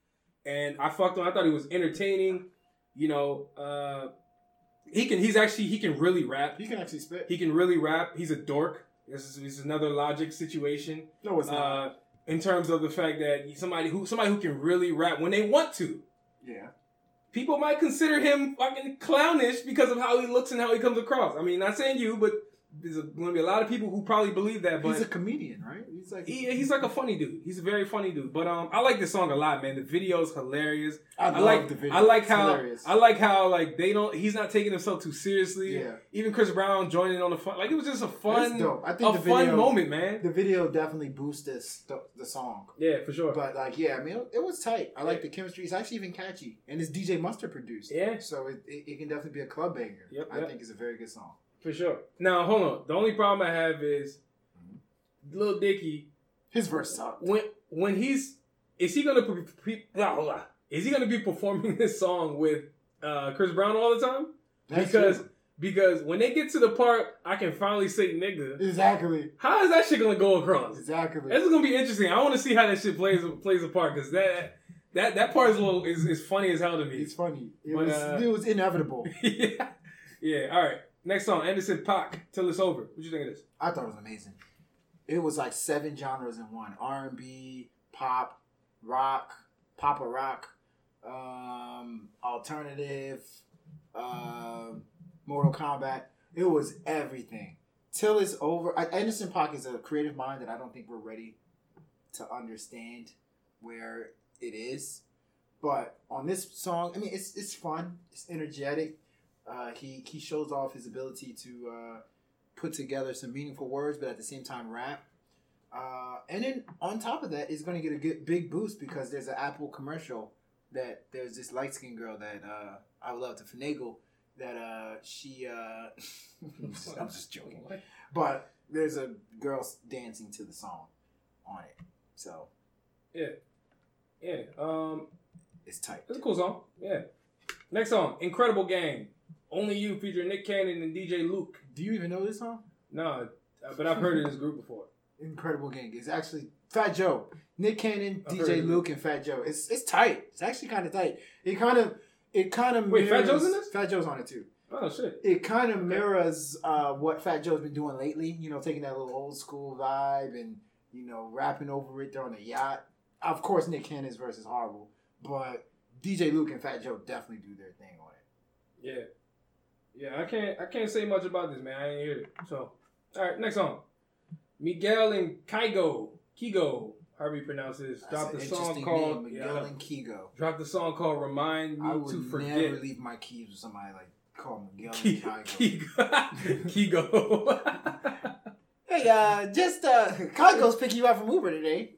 S3: and I fucked him. I thought he was entertaining. You know, uh, he can. He's actually he can really rap.
S4: He can actually spit.
S3: He can really rap. He's a dork. This is, this is another logic situation.
S4: no, it's not.
S3: Uh, in terms of the fact that somebody who somebody who can really rap when they want to.
S4: Yeah.
S3: People might consider him fucking clownish because of how he looks and how he comes across. I mean, not saying you, but there's going to be a lot of people who probably believe that. But
S4: He's a comedian, right? He's like
S3: he, he's like a funny dude. He's a very funny dude. But um, I like this song a lot, man. The video is hilarious.
S4: I,
S3: I like
S4: the video.
S3: I like
S4: It's
S3: how
S4: hilarious.
S3: I like how like they don't. He's not taking himself too seriously.
S4: Yeah.
S3: Even Chris Brown joining on the fun. Like it was just a fun,
S4: It's dope. I think
S3: a
S4: the
S3: fun
S4: video-
S3: moment, man.
S4: the video definitely boosts this the, the song.
S3: Yeah, for sure.
S4: But like, yeah, I mean, it, it was tight. I like the chemistry. It's actually even catchy, and it's DJ Mustard produced.
S3: Yeah.
S4: So it, it, it can definitely be a club banger.
S3: Yep,
S4: I
S3: yep.
S4: think it's a very good song.
S3: For sure. Now hold on. The only problem I have is Lil Dicky
S4: His verse sucked.
S3: when when he's is he gonna be- blah, blah, blah. is he gonna be performing this song with uh, Chris Brown all the time?
S4: That's
S3: because
S4: true.
S3: because when they get to the part I can finally say nigga,
S4: exactly,
S3: how is that shit gonna go across?
S4: exactly.
S3: This is gonna be interesting. I want to see how that shit plays plays a part because that that that part is a little is, is funny as hell to me.
S4: It's funny. It
S3: But,
S4: was
S3: uh,
S4: it was inevitable.
S3: yeah, yeah. All right. Next song, Anderson Paak, till it's over. What you think of this?
S4: I thought it was amazing. It was like seven genres in one: R and B, pop, rock, papa rock, um, alternative, um, Mortal Kombat. It was everything. Till it's over. I- Anderson Paak is a creative mind that I don't think we're ready to understand where it is. But on this song, I mean, it's it's fun. It's energetic. Uh, he he shows off his ability to uh, put together some meaningful words, but at the same time rap. Uh, and then on top of that, it's going to get a good, big boost because there's an Apple commercial that there's this light skinned girl that uh, I would love to finagle. That uh, she, uh, I'm, just, I'm just joking, but there's a girl dancing to the song on it, so
S3: Yeah, yeah. Um,
S4: it's tight.
S3: it's a cool song. Yeah. Next song, NCredible Gang, Only You featuring Nick Cannon and DJ Luke.
S4: Do you even know this song?
S3: No, but I've heard of this group before.
S4: NCredible Gang. It's actually Fat Joe, Nick Cannon,
S3: I've
S4: DJ. Luke, and Fat Joe. It's it's tight. It's actually kind of tight. It kind of it kind of
S3: Wait, Fat Joe's in this?
S4: Fat Joe's on it too.
S3: Oh shit.
S4: It kind of mirrors uh, what Fat Joe's been doing lately. You know, taking that little old school vibe and you know rapping over it there on a yacht. Of course, Nick Cannon's verse is horrible, but DJ Luke and Fat Joe definitely do their thing on it.
S3: Yeah. Yeah, I can't I can't say much about this, man. I ain't hear it. So, all right, next song. Miguel and Kygo, Kigo, however you pronounce this, dropped a song called
S4: name,
S3: yeah,
S4: Miguel and Kigo.
S3: dropped a song called "Remind Me
S4: I
S3: to
S4: would
S3: Forget."
S4: never leave my keys with somebody like call Miguel and Kygo.
S3: Kigo.
S4: Hey, uh, just uh, Kygo's picking you up from Uber today.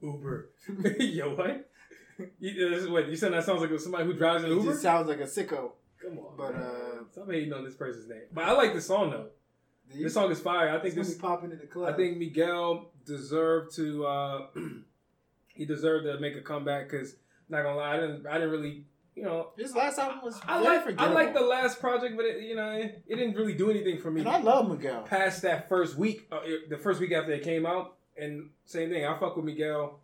S3: Uber. Yo, what? You, this is what you said that sounds like somebody who drives an
S4: It
S3: Uber.
S4: just sounds like a sicko.
S3: Come on,
S4: but,
S3: man.
S4: uh,
S3: stop hating on this person's name. But I like the song though. This song is fire. I think this.
S4: popping in the club.
S3: I think Miguel deserved to. uh He deserved to make a comeback because, not gonna lie, I didn't. I didn't really. You know,
S4: his last album was
S3: I like. I like the last project, but it, you know, it, it didn't really do anything for me.
S4: and I love Miguel.
S3: past that first week, uh, the first week after it came out, and same thing. I fuck with Miguel.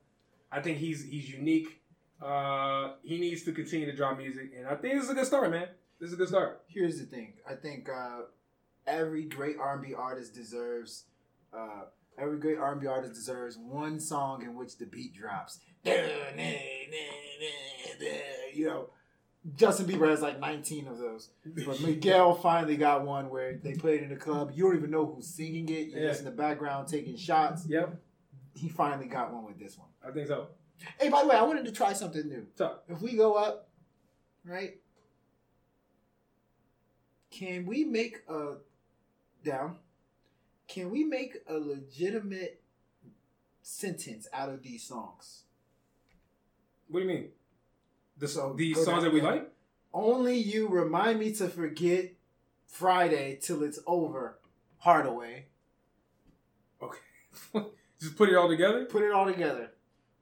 S3: I think he's he's unique. Uh, he needs to continue to drop music, and I think this is a good start, man. This is a good start.
S4: Here's the thing. I think uh, every great R&B artist deserves. Uh, every great R&B artist deserves one song in which the beat drops. You know, Justin Bieber has like 19 of those. But Miguel finally got one where they played in the club. You don't even know who's singing it. You're
S3: Yeah.
S4: just in the background taking shots.
S3: Yep,
S4: He finally got one with this one.
S3: I think so.
S4: Hey, by the way, I wanted to try something new.
S3: So,
S4: If we go up, right? Can we make a down? Can we make a legitimate sentence out of these songs?
S3: what do you mean? The
S4: So,
S3: these
S4: go
S3: songs
S4: down
S3: that we like?
S4: Only you remind me to forget Friday till it's over. Hardaway.
S3: Okay, just put it all together.
S4: Put it all together.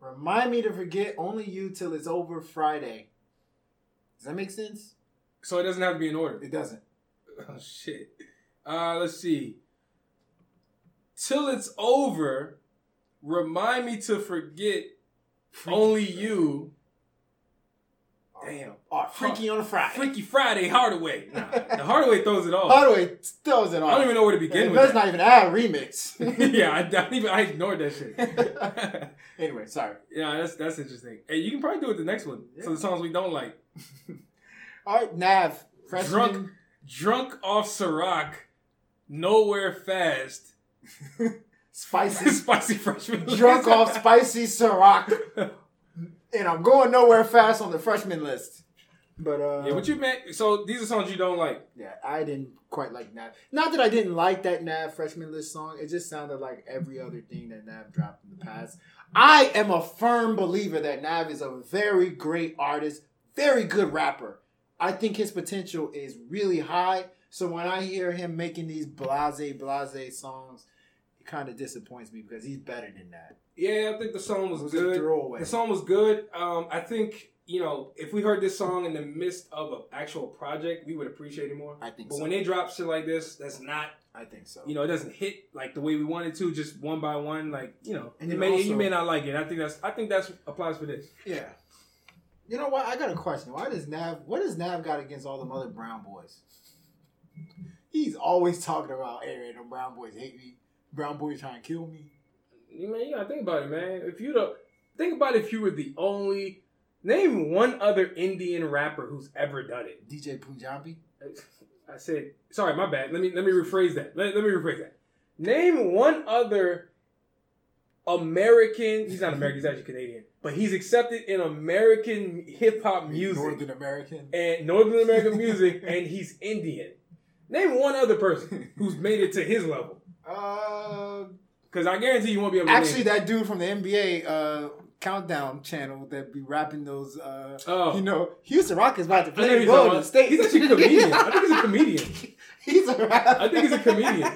S4: Remind me to forget only you till it's over Friday. Does that make sense?
S3: So it doesn't have to be in order.
S4: It doesn't.
S3: Oh shit. Uh, let's see. Till it's over, remind me to forget only you. Damn.
S4: Oh, Freaky on a Friday.
S3: Freaky Friday, Hardaway. Nah, the Hardaway throws it off.
S4: Hardaway throws it off.
S3: I don't even know where to begin with.
S4: let's
S3: that.
S4: not even add remix.
S3: yeah, I, I even I ignored that shit.
S4: anyway, sorry.
S3: yeah, that's that's interesting. Hey, you can probably do it the next one. So the songs we don't like.
S4: All right, Nav. Freshman.
S3: Drunk, drunk off Ciroc, nowhere fast.
S4: Spicy.
S3: Spicy freshman.
S4: drunk off spicy Ciroc. And I'm going nowhere fast on the freshman list. But uh
S3: Yeah, what you meant? So these are songs you don't like.
S4: Yeah, I didn't quite like Nav. Not that I didn't like that Nav freshman list song. It just sounded like every other thing that Nav dropped in the past. I am a firm believer that Nav is a very great artist, very good rapper. I think his potential is really high. So when I hear him making these blase blase songs, it kind of disappoints me because he's better than that.
S3: Yeah, I think the song was,
S4: It was a
S3: good.
S4: throwaway.
S3: The song was good. Um, I think you know if we heard this song in the midst of an actual project, we would appreciate it more.
S4: I think
S3: But
S4: so.
S3: when they drop shit like this, that's not
S4: I think so.
S3: you know it doesn't hit like the way we wanted to, just one by one. Like you know,
S4: And
S3: you may
S4: also-
S3: you may not like it. I think that's I think that's applies for this.
S4: Yeah. You know what? I got a question. Why does Nav? What does Nav got against all the other brown boys? He's always talking about, "Hey, them brown boys hate me. Brown boys trying to kill me."
S3: You man, you gotta think about it, man. If you the think about it if you were the only name one other Indian rapper who's ever done it.
S4: DJ Punjabi.
S3: I said, sorry, my bad. Let me let me rephrase that. Let, let me rephrase that. Name one other American. He's not American. He's actually Canadian, but he's accepted in American hip hop music
S4: Northern American.
S3: and Northern American music, and he's Indian. Name one other person who's made it to his level,
S4: Uh,
S3: because I guarantee you won't be able to.
S4: actually, that dude from the NBA uh, countdown channel that be rapping those. Uh,
S3: Oh.
S4: You know, Houston Rockets about to play Golden State.
S3: he's actually a comedian. I think he's a comedian.
S4: he's a rapper.
S3: I think he's a comedian.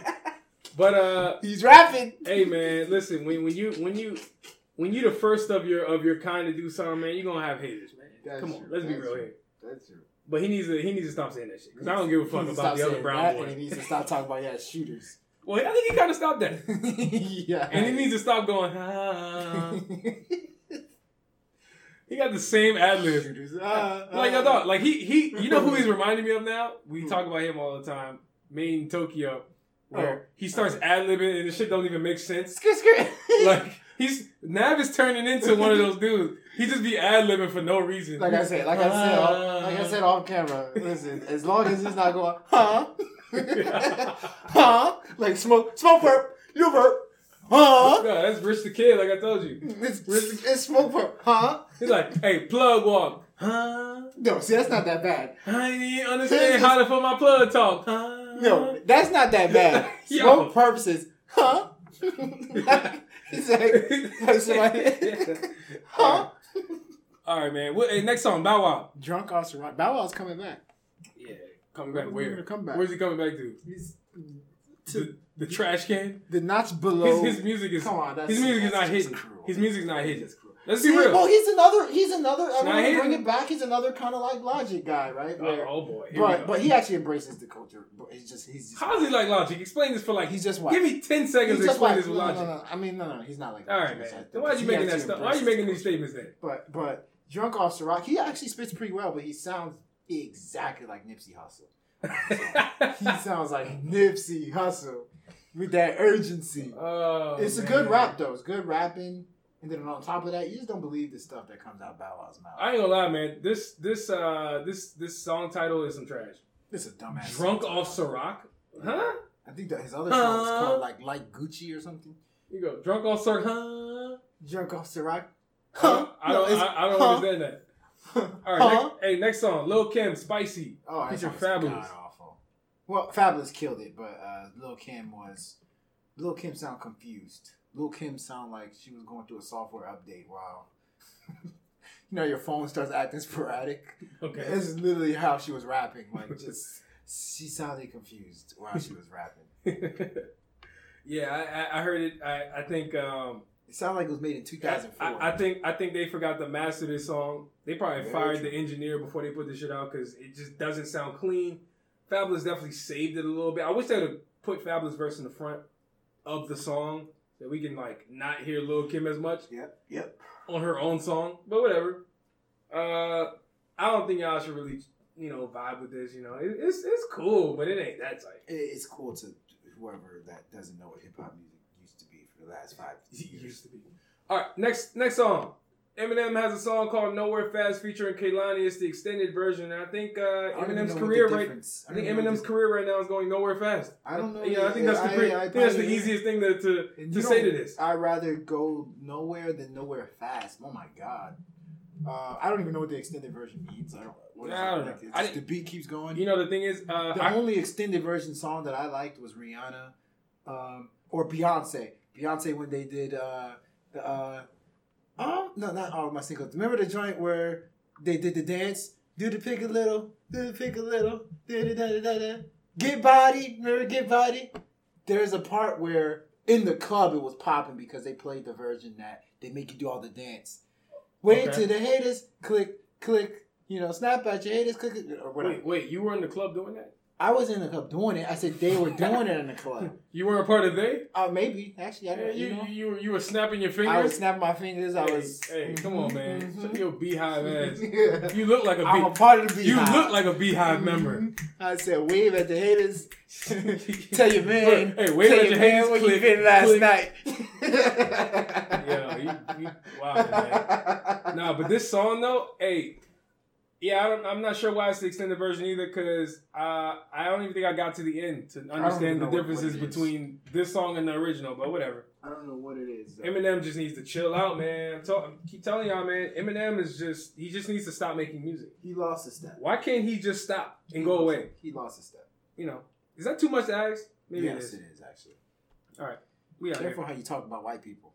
S3: But uh,
S4: he's rapping.
S3: hey man, listen, when when you when you when you the first of your of your kind to do something, man, you're gonna have haters, man.
S4: That's
S3: Come on,
S4: true.
S3: let's be real
S4: true.
S3: here.
S4: That's true.
S3: But he needs to he needs to stop saying that shit because I don't give a fuck about the other brown boys.
S4: And he needs to stop talking about yeah shooters.
S3: well, I think he kind of stopped that,
S4: yeah.
S3: and he needs to stop going. Ah. he got the same ad lib.
S4: Uh,
S3: Like I
S4: uh,
S3: thought, like he he, you know who he's reminding me of now? We talk about him all the time. Main Tokyo, where
S4: Oh.
S3: he starts ad libbing and the shit don't even make sense.
S4: Skr, skr.
S3: Like he's Nav is turning into one of those dudes. He just be ad libbing for no reason.
S4: like I said, like I said, off, like I said off camera. Listen, as long as he's not going, huh, huh, like smoke, smoke perp, you perp, huh.
S3: No, that's Rich the Kid, like I told you.
S4: It's, it's, it's smoke perp, huh?
S3: He's like, hey, plug walk. Huh?
S4: No, see, that's not that bad.
S3: I didn't understand how to put my plug talk. Huh?
S4: No, that's not that bad. Smoke purposes, huh? He's like, like somebody, huh?
S3: All right, man. What, hey, next song, Bow Wow.
S4: Drunk off Ciroc. Bow Wow's coming back.
S3: Yeah, coming back
S4: When
S3: where?
S4: gonna come back?
S3: Where's he coming back to?
S4: He's
S3: The, the trash can.
S4: the notch below.
S3: His, his music is
S4: Come on, that's-
S3: his music is not
S4: just
S3: hitting.
S4: cruel.
S3: His music's not hitting.
S4: That's cruel.
S3: Let's be real.
S4: well, he's another. He's another. I mean, bring it back. He's another kind of like Logic guy, right?
S3: oh,
S4: Where-
S3: oh, boy. Here
S4: but but he actually embraces the culture. But he's just he's just.
S3: How's he like Logic? Explain this for like.
S4: He's just white.
S3: Give me ten seconds to explain
S4: white.
S3: this with
S4: no,
S3: Logic.
S4: no, no. I mean, no, no. He's not like.
S3: All right, man. Then why are you making that stuff? Why are you making these statements then?
S4: But but drunk off Ciroc, he actually spits pretty well. But he sounds exactly like Nipsey Hussle. He sounds like Nipsey Hussle with that urgency.
S3: oh,
S4: It's a good rap though. It's good rapping. And then on top of that, you just don't believe the stuff that comes out Bow Wow's mouth.
S3: I ain't gonna lie, man. This this uh this this song title is some trash.
S4: It's a dumbass.
S3: Drunk
S4: song.
S3: off Ciroc, huh?
S4: I think that his other song is
S3: Uh.
S4: called like like Gucci or something.
S3: You go drunk off Ciroc, huh?
S4: Drunk off Ciroc.
S3: Huh? I
S4: No,
S3: don't
S4: it's-
S3: I, I don't
S4: huh?
S3: understand that. All right,
S4: Huh?
S3: next, hey, next song, Lil Kim, Spicy.
S4: Oh, that
S3: Feature Fabolous.
S4: awful. Well, Fabolous killed it, but uh, Lil Kim was Lil Kim sound confused. Lil Kim sound like she was going through a software update. Wow. you know, your phone starts acting sporadic.
S3: Okay.
S4: This is literally how she was rapping. Like, just she sounded confused while she was rapping.
S3: yeah, I, I- heard it. I, I think um,
S4: It sounded like it was made in 2004.
S3: I, I think I think they forgot to master this song. They probably
S4: Very
S3: fired
S4: true.
S3: the engineer before they put this shit out because it just doesn't sound clean. Fabolous definitely saved it a little bit. I wish they'd have put Fabolous verse in the front of the song so we can like not hear Lil Kim as much
S4: Yep. Yep.
S3: on her own song. But whatever. Uh, I don't think y'all should really, you know, vibe with this. You know, it, it's it's cool, but it ain't that tight.
S4: It- It's cool to whoever that doesn't know what hip hop music used to be for the last five years.
S3: used to be. All right, next next song. Eminem has a song called "Nowhere Fast" featuring Kehlani. It's the extended version. And I think uh,
S4: I
S3: Eminem's career right.
S4: difference-
S3: I think
S4: don't know what
S3: Eminem's career right now is going nowhere fast.
S4: I don't know.
S3: Yeah, I think that's the
S4: I-
S3: pre-
S4: I
S3: I think that's the easiest thing to to, to say to this.
S4: I'd rather go nowhere than nowhere fast. Oh my god. Uh, I don't even know what the extended version means. I don't. What
S3: I don't
S4: Like,
S3: know. I
S4: the beat keeps going.
S3: You know, the thing is, uh,
S4: the
S3: I,
S4: only extended version song that I liked was Rihanna, um, or Beyonce. Beyonce when they did uh, the oh no, not all of my singles. Remember the joint where they did the dance? Do the pick a little, do the pick a little, da da da da da. Get body, remember get body. There's a part where in the club it was popping because they played the version that they make you do all the dance. Wait
S3: Okay.
S4: till the haters click click. You know, snap at your haters click or whatever.
S3: wait, wait, you were in the club doing that?
S4: I was in the club doing it. I said they were doing it in the club.
S3: You were a part of they?
S4: Uh, maybe actually, I
S3: Yeah,
S4: don't.
S3: you,
S4: You know,
S3: you, were- you were snapping your fingers.
S4: I was snapping my fingers. I
S3: hey,
S4: was.
S3: hey, come on, man.
S4: Mhm.
S3: Shut your beehive ass.
S4: Yeah.
S3: You look like a
S4: I'm a
S3: bee.
S4: part of the beehive.
S3: You look like a beehive member.
S4: Mhm. I said, wave at the haters. Tell your man.
S3: Hey, wave
S4: tell
S3: at your haters,
S4: what
S3: click,
S4: you did last
S3: click.
S4: night.
S3: Yeah, you, you, wow, man. No, but this song though, hey, yeah, I don't, I'm not sure why it's the extended version either, because uh, I don't even think I got to the end to understand the
S4: know what-
S3: differences
S4: what
S3: between this song and the original. But whatever.
S4: I don't know what it is. though.
S3: Eminem just needs to chill out, man. I'm tell- keep telling y'all, man. Eminem is just he just needs to stop making music.
S4: He lost a step.
S3: Why can't he just stop and go away?
S4: He lost a step.
S3: You know, is that too much to ask? Maybe
S4: yes,
S3: it is.
S4: it is actually.
S3: All right, we out
S4: Careful
S3: here.
S4: how you talk about white people.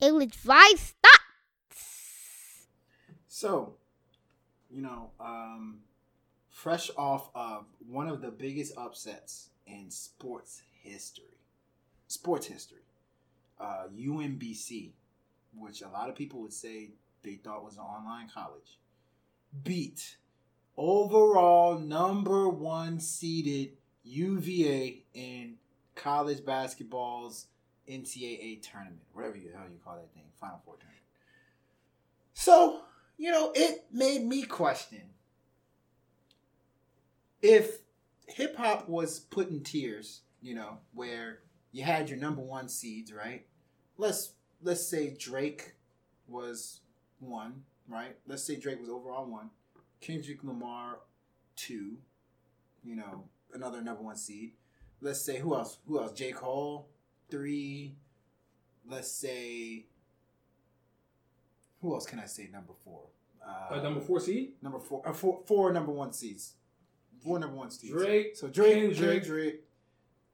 S2: It was Vice Thoughts.
S4: So, you know, um, fresh off of one of the biggest upsets in sports history, sports history, uh, UMBC, which a lot of people would say they thought was an online college, beat overall number one seeded UVA in college basketball's NCAA tournament, whatever the hell you call that thing, Final Four tournament. So, you know, it made me question if hip hop was put in tiers, you know, where you had your number one seeds, right? Let's let's say Drake was one, right? Let's say Drake was overall one, Kendrick Lamar two, you know, another number one seed. Let's say who else? Who else? J Cole three. Let's say who else can I say number four? Uh,
S3: Uh, number four seed.
S4: number four, uh, four, four number one seeds, four number one seeds.
S3: Drake,
S4: So Drake,
S3: Kendrick.
S4: Kendrick,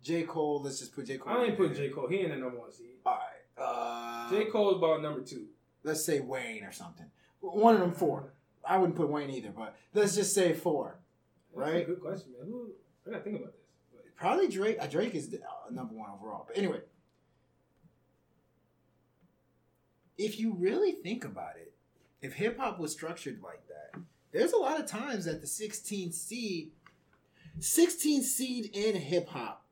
S4: J Cole. Let's just put J Cole.
S3: I ain't
S4: in
S3: putting. J Cole. He ain't the number one seed.
S4: All right. Uh,
S3: J Cole is about number two.
S4: Let's say Wayne or something. One of them four. I wouldn't put Wayne either, but let's just say four.
S3: That's
S4: Right.
S3: a good question, man. Who, I gotta think about this.
S4: Probably Drake. Uh, Drake is the, uh, number one overall. But anyway, if you really think about it, if hip hop was structured like that, there's a lot of times that the 16 seed, 16 seed in hip hop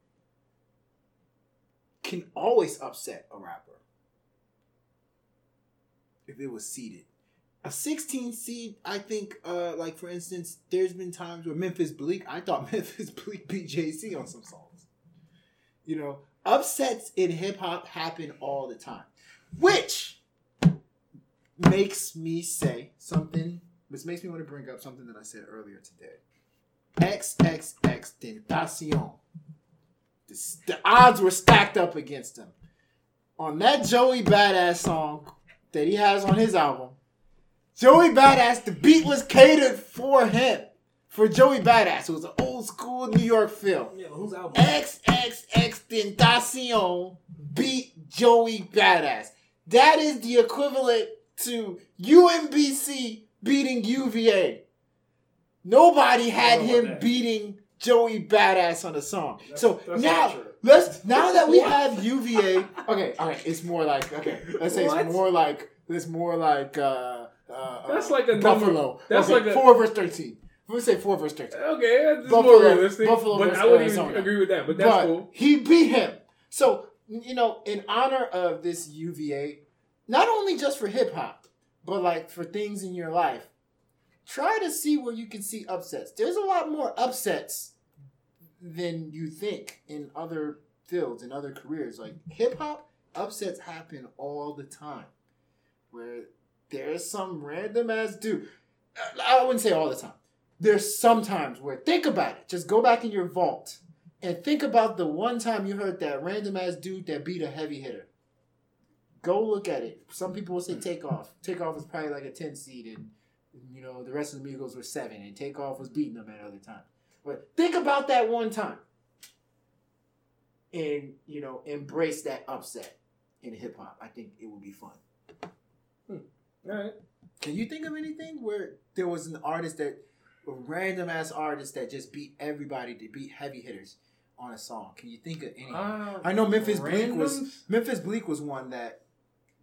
S4: can always upset a rapper if it was seeded. A 16 seed, I think, uh, like for instance, there's been times where Memphis Bleek, I thought Memphis Bleek beat Jay Z on some songs. You know, upsets in hip hop happen all the time, which makes me say something. Which makes me want to bring up something that I said earlier today. XXXTentacion. The, the odds were stacked up against him. On that Joey Badass song that he has on his album, Joey Badass, the beat was catered for him. For Joey Badass. It was an old school New York feel.
S3: Yeah, but whose album?
S4: XXXTentacion beat Joey Badass. That is the equivalent to UMBC beating UVA. Nobody had
S3: I don't know
S4: him
S3: that.
S4: beating Joey Badass on the song.
S3: That's-
S4: so
S3: that's
S4: now let's now that we have UVA, okay, all right, it's more like okay, let's say
S3: What?
S4: it's more like it's more like uh, uh,
S3: That's
S4: uh,
S3: like a
S4: Buffalo.
S3: number- that's
S4: okay,
S3: like a-
S4: four verse thirteen. Let's say four verse thirteen.
S3: Okay, that's
S4: Buffalo-
S3: more realistic.
S4: Buffalo
S3: but
S4: versus
S3: I wouldn't
S4: Arizona.
S3: even agree with that. But that's
S4: but
S3: cool.
S4: he beat him. So you know, in honor of this UVA, not only just for hip hop, but like for things in your life, try to see where you can see upsets. There's a lot more upsets than you think in other fields and other careers. Like hip hop, upsets happen all the time. Where there's some random ass dude. I wouldn't say all the time. There's sometimes where think about it. Just go back in your vault and think about the one time you heard that random ass dude that beat a heavy hitter. Go look at it. Some people will say takeoff. Takeoff was probably like a 10 seed and you know the rest of the Migos were seven and takeoff was beating them at other times. But think about that one time. And you know, embrace that upset in hip hop. I think it would be fun.
S3: All right.
S4: Can you think of anything where there was an artist that a random ass artist that just beat everybody to beat heavy hitters on a song? Can you think of any?
S3: Uh,
S4: I know Memphis Bleek was? Memphis Bleek was one that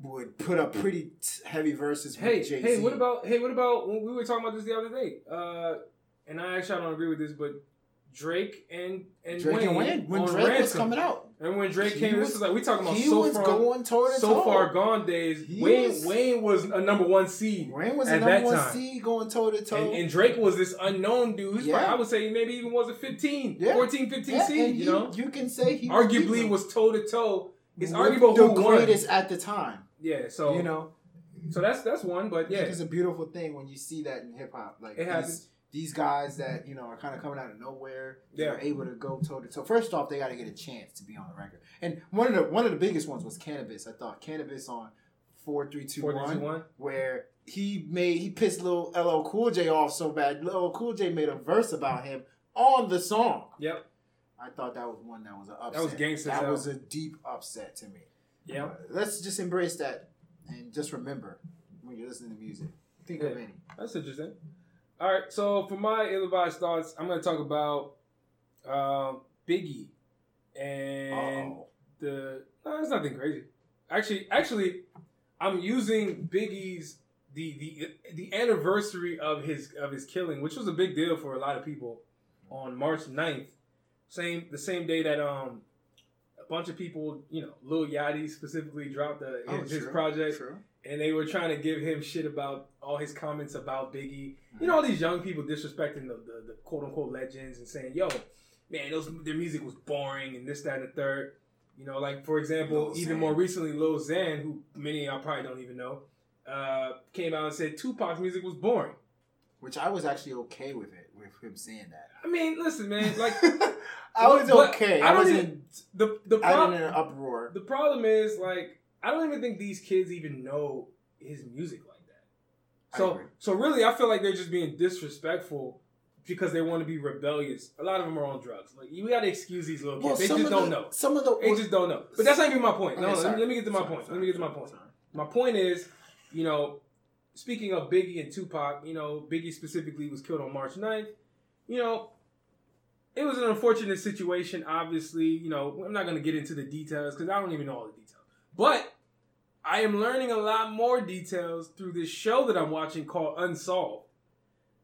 S4: would put up pretty t- heavy verses
S3: Hey,
S4: with Jay Z.
S3: hey, what about hey, what about when we were talking about this the other day? Uh, and I actually I don't agree with this, but Drake and and
S4: Drake
S3: Wayne,
S4: and Wayne when Drake was coming out?
S3: And when Drake
S4: He
S3: came,
S4: was-
S3: this is like we talking about
S4: He
S3: so
S4: was
S3: far
S4: going toe to
S3: so
S4: toe.
S3: far gone days.
S4: He
S3: Wayne
S4: was-
S3: Wayne was a number one seed,
S4: Wayne was a number one
S3: time.
S4: seed going toe to toe.
S3: and, and Drake was this unknown dude.
S4: Yeah.
S3: probably, I would say maybe even was a 15,
S4: Yeah.
S3: 14, 15
S4: Yeah,
S3: seed. You know,
S4: you can say he
S3: arguably was toe to toe. It's arguable
S4: the
S3: who won.
S4: greatest at the time.
S3: Yeah, so
S4: you know,
S3: so that's that's one, but
S4: yeah, it's a beautiful thing when you see that in hip hop. Like
S3: It
S4: these,
S3: happens.
S4: these guys that you know are kind of coming out of nowhere.
S3: Yeah.
S4: They're able to go toe to toe. First off, they got to get a chance to be on the record. And one of the one of the biggest ones was Canibus. I thought Canibus on four three two
S3: four, three,
S4: one,
S3: two, one.
S4: where he made he pissed little LL Cool J off so bad. LL Cool J made a verse about him on the song.
S3: Yep.
S4: I thought that was one that was an upset.
S3: that was gangsta
S4: That was a deep upset to me.
S3: Yep.
S4: Uh, let's just embrace that and just remember when you're listening to music. Think of any.
S3: That's interesting. All right, so for my ill-advised thoughts, I'm going to talk about um, Biggie and
S4: Oh,
S3: the. No, it's nothing crazy. Actually, actually, I'm using Biggie's the the the anniversary of his of his killing, which was a big deal for a lot of people, on March 9th. Same the same day that um bunch of people, you know, Lil Yachty specifically dropped the,
S4: Oh,
S3: his,
S4: true,
S3: project
S4: true.
S3: and they were trying to give him shit about all his comments about Biggie. You know, all these young people disrespecting the, the, the quote unquote legends and saying, yo, man, those their music was boring and this, that, and the third. You know, like for example,
S4: Lil
S3: even
S4: Xan.
S3: more recently, Lil Xan, who many of y'all probably don't even know, uh, came out and said Tupac's music was boring.
S4: Which I was actually okay with it, with him saying that.
S3: I mean, listen, man, like
S4: I was
S3: But
S4: okay.
S3: I
S4: I, wasn't.
S3: even- the the
S4: I
S3: problem.
S4: in an uproar.
S3: The problem is, like, I don't even think these kids even know his music like that. So, so really, I feel like they're just being disrespectful because they want to be rebellious. A lot of them are on drugs. Like, you got to excuse these little kids.
S4: Well,
S3: they just don't
S4: the-
S3: know.
S4: Some of the
S3: They just don't know. But that's not even my point. No,
S4: Okay,
S3: no, let, me, let me get to my
S4: Sorry,
S3: point.
S4: sorry,
S3: let me get to my point.
S4: sorry.
S3: My point is, you know, speaking of Biggie and Tupac, you know, Biggie specifically was killed on March 9th. You know, it was an unfortunate situation, obviously. You know, I'm not going to get into the details because I don't even know all the details. But I am learning a lot more details through this show that I'm watching called Unsolved.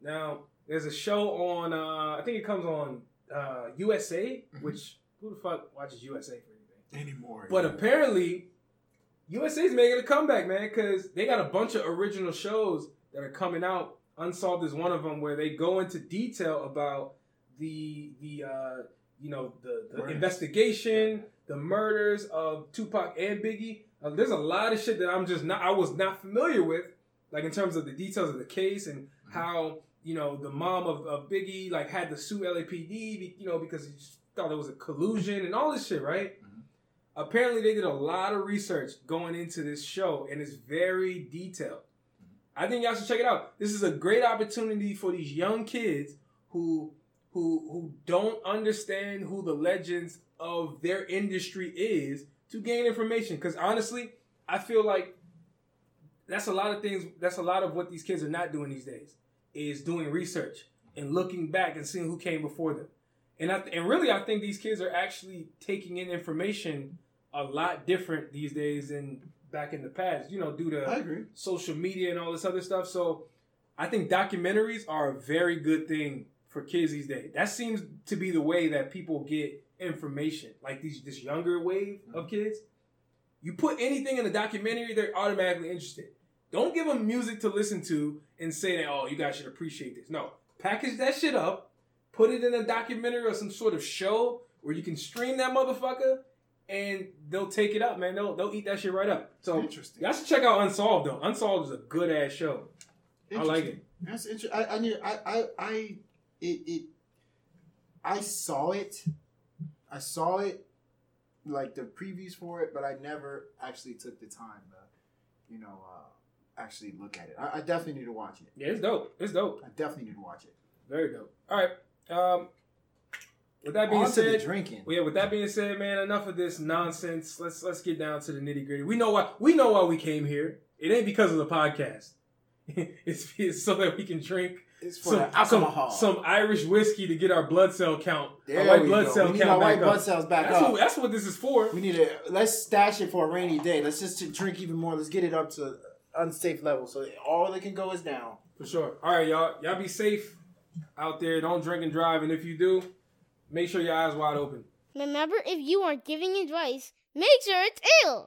S3: Now, there's a show on, uh, I think it comes on uh, USA, which who the fuck watches USA for anything?
S4: anymore.
S3: But apparently, USA's making a comeback, man, because they got a bunch of original shows that are coming out. Unsolved is one of them, where they go into detail about the the uh, you know the, the investigation, the murders of Tupac and Biggie. Uh, there's a lot of shit that I'm just not I was not familiar with, like in terms of the details of the case and how you know the mom of, of Biggie like had to sue LAPD, you know, because he thought it was a collusion and all this shit, right? apparently they did a lot of research going into this show and it's very detailed. I think y'all should check it out. This is a great opportunity for these young kids who who who don't understand who the legends of their industry is to gain information cuz honestly, I feel like that's a lot of things that's a lot of what these kids are not doing these days is doing research and looking back and seeing who came before them. And I, and really, I think these kids are actually taking in information a lot different these days than back in the past. You know, due to social media and all this other stuff. So I think documentaries are a very good thing for kids these days. That seems to be the way that people get information. Like these this younger wave of mm-hmm. kids. You put anything in a documentary, they're automatically interested. Don't give them music to listen to and say that, oh, you guys should appreciate this. No, package that shit up, put it in a documentary or some sort of show where you can stream that motherfucker, and they'll take it up, man. They'll they'll eat that shit right up. So
S4: Interesting.
S3: y'all should check out Unsolved though. Unsolved is a good ass show. I like it.
S4: That's interesting. I, I knew. I, I, I, it, it. I saw it. I saw it, like the previews for it, but I never actually took the time to, you know, uh, actually look at it. I, I definitely need to watch it.
S3: Yeah, it's dope. It's dope.
S4: I definitely need to watch it.
S3: Very dope. All right. Um, with that being
S4: On to the
S3: said,
S4: drinking.
S3: well, yeah. With that being said, man, enough of this nonsense. Let's let's get down to the nitty gritty. We know why we know why we came here. It ain't because of the podcast. it's, it's so that we can drink
S4: It's for
S3: some,
S4: the
S3: some,
S4: alcohol.
S3: some Irish whiskey to get our blood cell count,
S4: there
S3: our white
S4: we
S3: blood
S4: go.
S3: cell
S4: we need our
S3: count
S4: white
S3: back
S4: blood
S3: up.
S4: cells back
S3: That's
S4: up.
S3: what, that's what this is for.
S4: we need to let's stash it for a rainy day. Let's just drink even more. Let's get it up to unsafe level so all that can go is down.
S3: For sure. All right, y'all. Y'all be safe out there. Don't drink and drive. And if you do, make sure your eyes wide open.
S2: Remember, if you aren't giving advice, make sure it's ill.